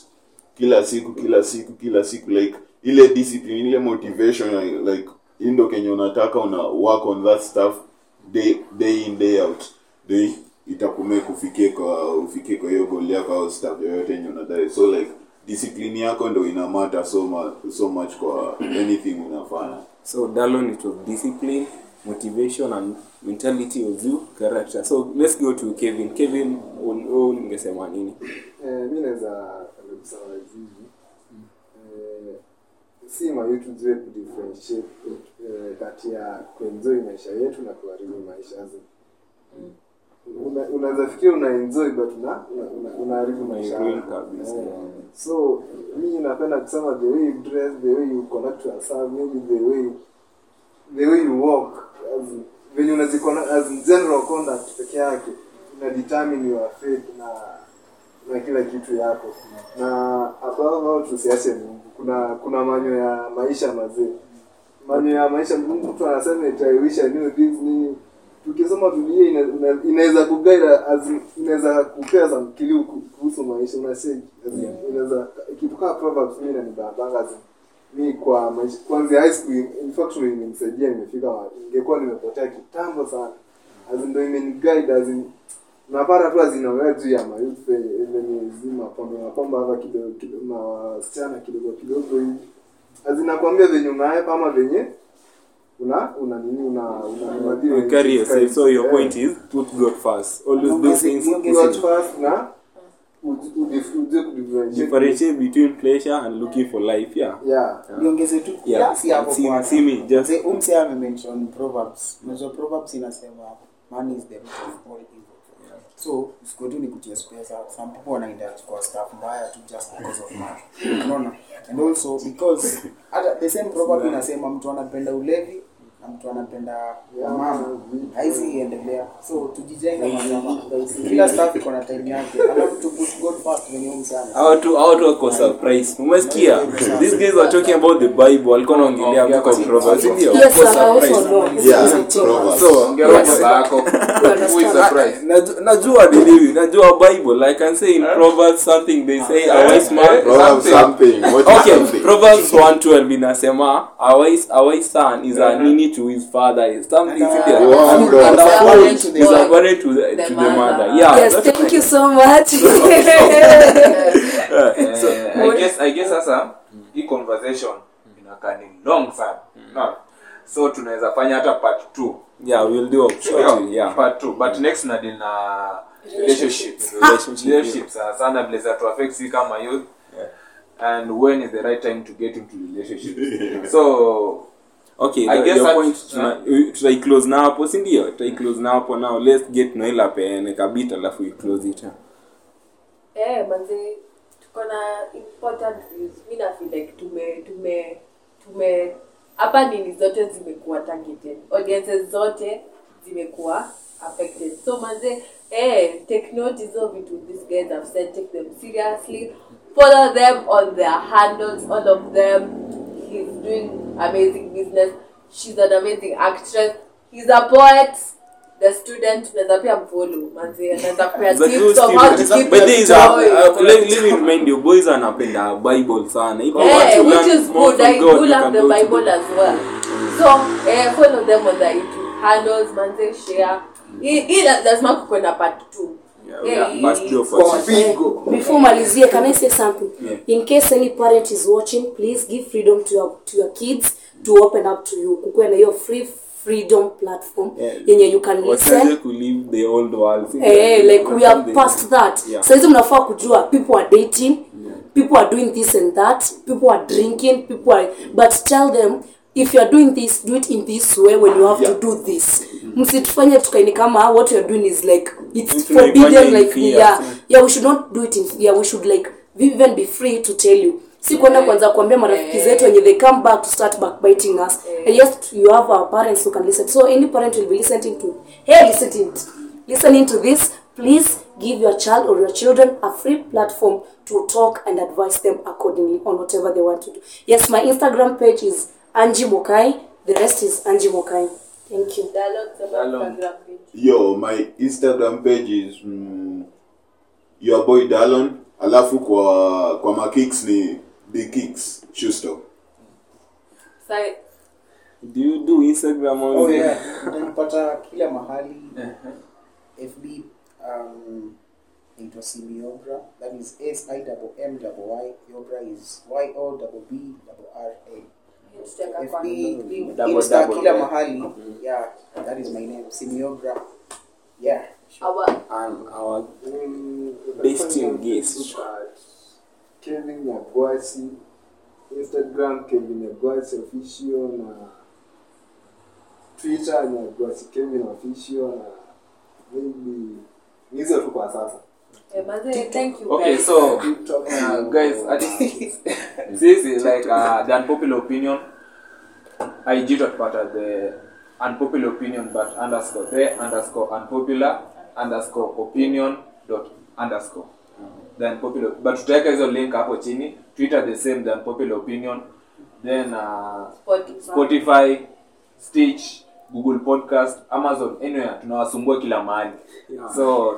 E: Kila siku kila siku kila siku like ile discipline ile motivation like hii ndo kenye unataka una work on that stuff day, day in day out. Day itakume kufikie kwa ufikie kwa hiyo goal yako au staff yoyote yenye unadai so like discipline yako ndo inamata so, ma, so much kwa anything unafanya
B: So dalon it was discipline, motivation, and mentality of you, character. So let's go to Kevin. Kevin, ungesema nini?
G: Eh, mi naweza hivi eh, si mayutu tujue kudifferentiate eh, kati ya kuenjoy maisha yetu na kuharibu maisha una- unaweza fikiri una enjoy but una unaharibu una- maisha
B: kabisa.
G: So mi napenda kusema the way you dress the way you conduct yourself maybe the way the way you walk as venye unazikona as general conduct peke yake ina determine your faith na na kila kitu yako. Na above all tusiache Mungu. Kuna kuna manyo ya maisha mazee. Manyo ya maisha Mungu mtu anasema itaiwisha new things nini tukisoma Biblia ina- ina- inaweza in, inaweza kupea za kiliu kuhusu maisha unasema inaweza kitu kama proverbs mimi inanibambanga as mi kwa maisha kwanza high school in fact imenisaidia nimefika wa- ningekuwa nimepotea kitambo sana. As in, ndio imeniguide as in unapata tu azinaongea juu ya mayuth venye zima pombe hapa kidogo kidogo na wasichana kidogo kidogo hivi. Azinakwambia venye unaepa ama venye una una nini una una unadili
B: carry yourself. So your point is put God first. Always do things.
G: God first na.
B: Differentiate between pleasure and looking for life. Yeah.
G: yeah
F: niongeze tu
B: Yeah.
F: kiasi hapo kwa
B: see me just.
F: umse ame mention proverbs unajua proverbs inasema money is the root of all evil so siku ni kutia pesa some people wanaenda kwa staff mbaya tu just because of money unaona and also because hata the same proverb inasema mtu anapenda ulevi na mtu anapenda wamama haizi iendelea so tujijenge kila staff iko na time yake. Alafu to put god first venye huyu mzee anasema.
B: How to how wako surprise. Umesikia? These guys are talking about the Bible. Walikuwa wanaongelea of Proverbs. Ndio. Wako
D: I also
B: surprised.
D: know.
E: Yeah,
B: So,
C: ongea na baba yako who is
B: surprise najua nini? Najua bible. I can say in proverbs something they say a wise man
E: Proverbs something.
B: Okay proverbs 112 inasema a wise, a wise son is a nini to his father something
A: And,
B: similar.
A: uh,
E: Wow,
B: and, and a
A: Is
B: is
A: to the-
B: apparent to the,
A: the
B: to the
A: mother.
B: yeah
D: yes, thank you so much.
C: Eh, I guess I guess sasa hii conversation inakaa ni long sana. No. so tunaweza fanya hata part 2
B: yeah we'll do a short yeah.
C: part 2 but next tunadili na relationships
B: Relationship,
C: relationships sana sana vile za to affect si kama youth and when is the right time to get into relationship? so
B: okay
C: I
B: the,
C: guess
B: your
C: that-
B: point tuna- tutai close na hapo si ndio? Tutai close na hapo now. Let's get noela peene kabita alafu we close it.
A: Eh manze tuko na important views. Mi na feel like tume tume tume hapa nini zote zimekuwa targeted. Audiences zote zimekuwa affected. So manze eh take note hizo vitu these guys have said take them seriously. Follow them on their handles all of them. He's doing amazing business she's an amazing actress he's a poet the student unaweza pia mfollow manze anaweza kupea tips of how to keep
B: But
A: your
B: there is a-
A: joy.
B: uh, let- let me remind you, boys anapenda bible sana If you want
A: which is good. I do love the Bible as well. So, eh, follow them on the YouTube handles, manze, share. Hii lazima kukuwe part 2.
B: Yeah, we are part for
F: Kwa
D: Before malizie, can I say something?
B: Yeah.
D: In case any parent is watching, please give freedom to your to your kids to open up to you. Kukuwe na hiyo free freedom platform
B: Yeah.
D: you can listen.
B: leave the old world.
D: Eh, like we are past that.
B: Yeah.
D: Saizi mnafaa kujua people are dating, people are doing this and that, people are drinking, people are but tell them if you are doing this, do it in this way when you have
E: Yeah.
D: to do this. msitufanye tukaini kama what you're doing is like it's forbidden like yeah.
B: so.
D: yeah we should not do it in yeah we should like even be free to tell you. Si kwenda kwanza kuambia marafiki zetu wenye they come back to start backbiting us. And yes you have our parents who can listen. So any parent will be listening to hey listening to, listening to this please give your child or your children a free platform to talk and advise them accordingly on whatever they want to do. Yes my instagram page is angie mokai. The rest is angie mokai thank you
A: Dialogue about
C: Dialogue.
A: Instagram page.
E: yo my instagram page is mm, your boy dalon alafu kwa kwa makicks ni big kicks shoe store
A: Sai-
B: do you do instagram on
F: Oh yeah, utanipata kila mahali. FB um, naitwa Simiogra. That is S I double M double Y. Yogra is Y O double B double R A.
A: Instagram
F: FB, Insta kila mahali. Yeah, that is my name. Simiogra. Yeah.
A: Our
B: and our
G: Mm,
B: Destined guest.
G: Kevin Nyagwasi, Instagram Kevin Nyagwasi official na Twitter Nyagwasi Kevin official na maybe hizo tu kwa sasa.
A: Thank you
C: okay
A: guys.
C: so uh, guys I think this is like uh, the unpopular opinion. IG tutapata the unpopular opinion but underscore the underscore unpopular underscore opinion dot underscore. The unpopular but tutaweka hizo link hapo chini. Twitter the same the unpopular opinion. Then uh,
A: Spotify.
C: spotify stitch google podcast amazon anywhere tunawasumbua kila mahali. So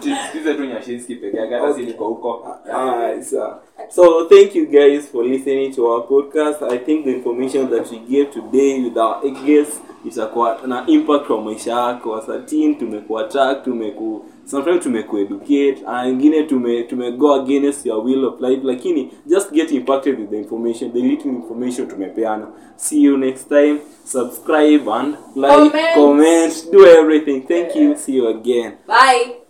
C: tusikize tu nyashinski peke yake hata si huko.
B: Thank you guys for listening to our podcast. I think the information that we gave today with our guests itakuwa na impact kwa maisha yako. As a team tumekuwa track, tumeku sometimes tumekueducate, and wengine tume tumego against your will of life, lakini just get impacted with the information, the little information tumepeana. See you next time. Subscribe and like,
A: Comment.
B: comment, do everything. Thank you. See you again.
A: Bye.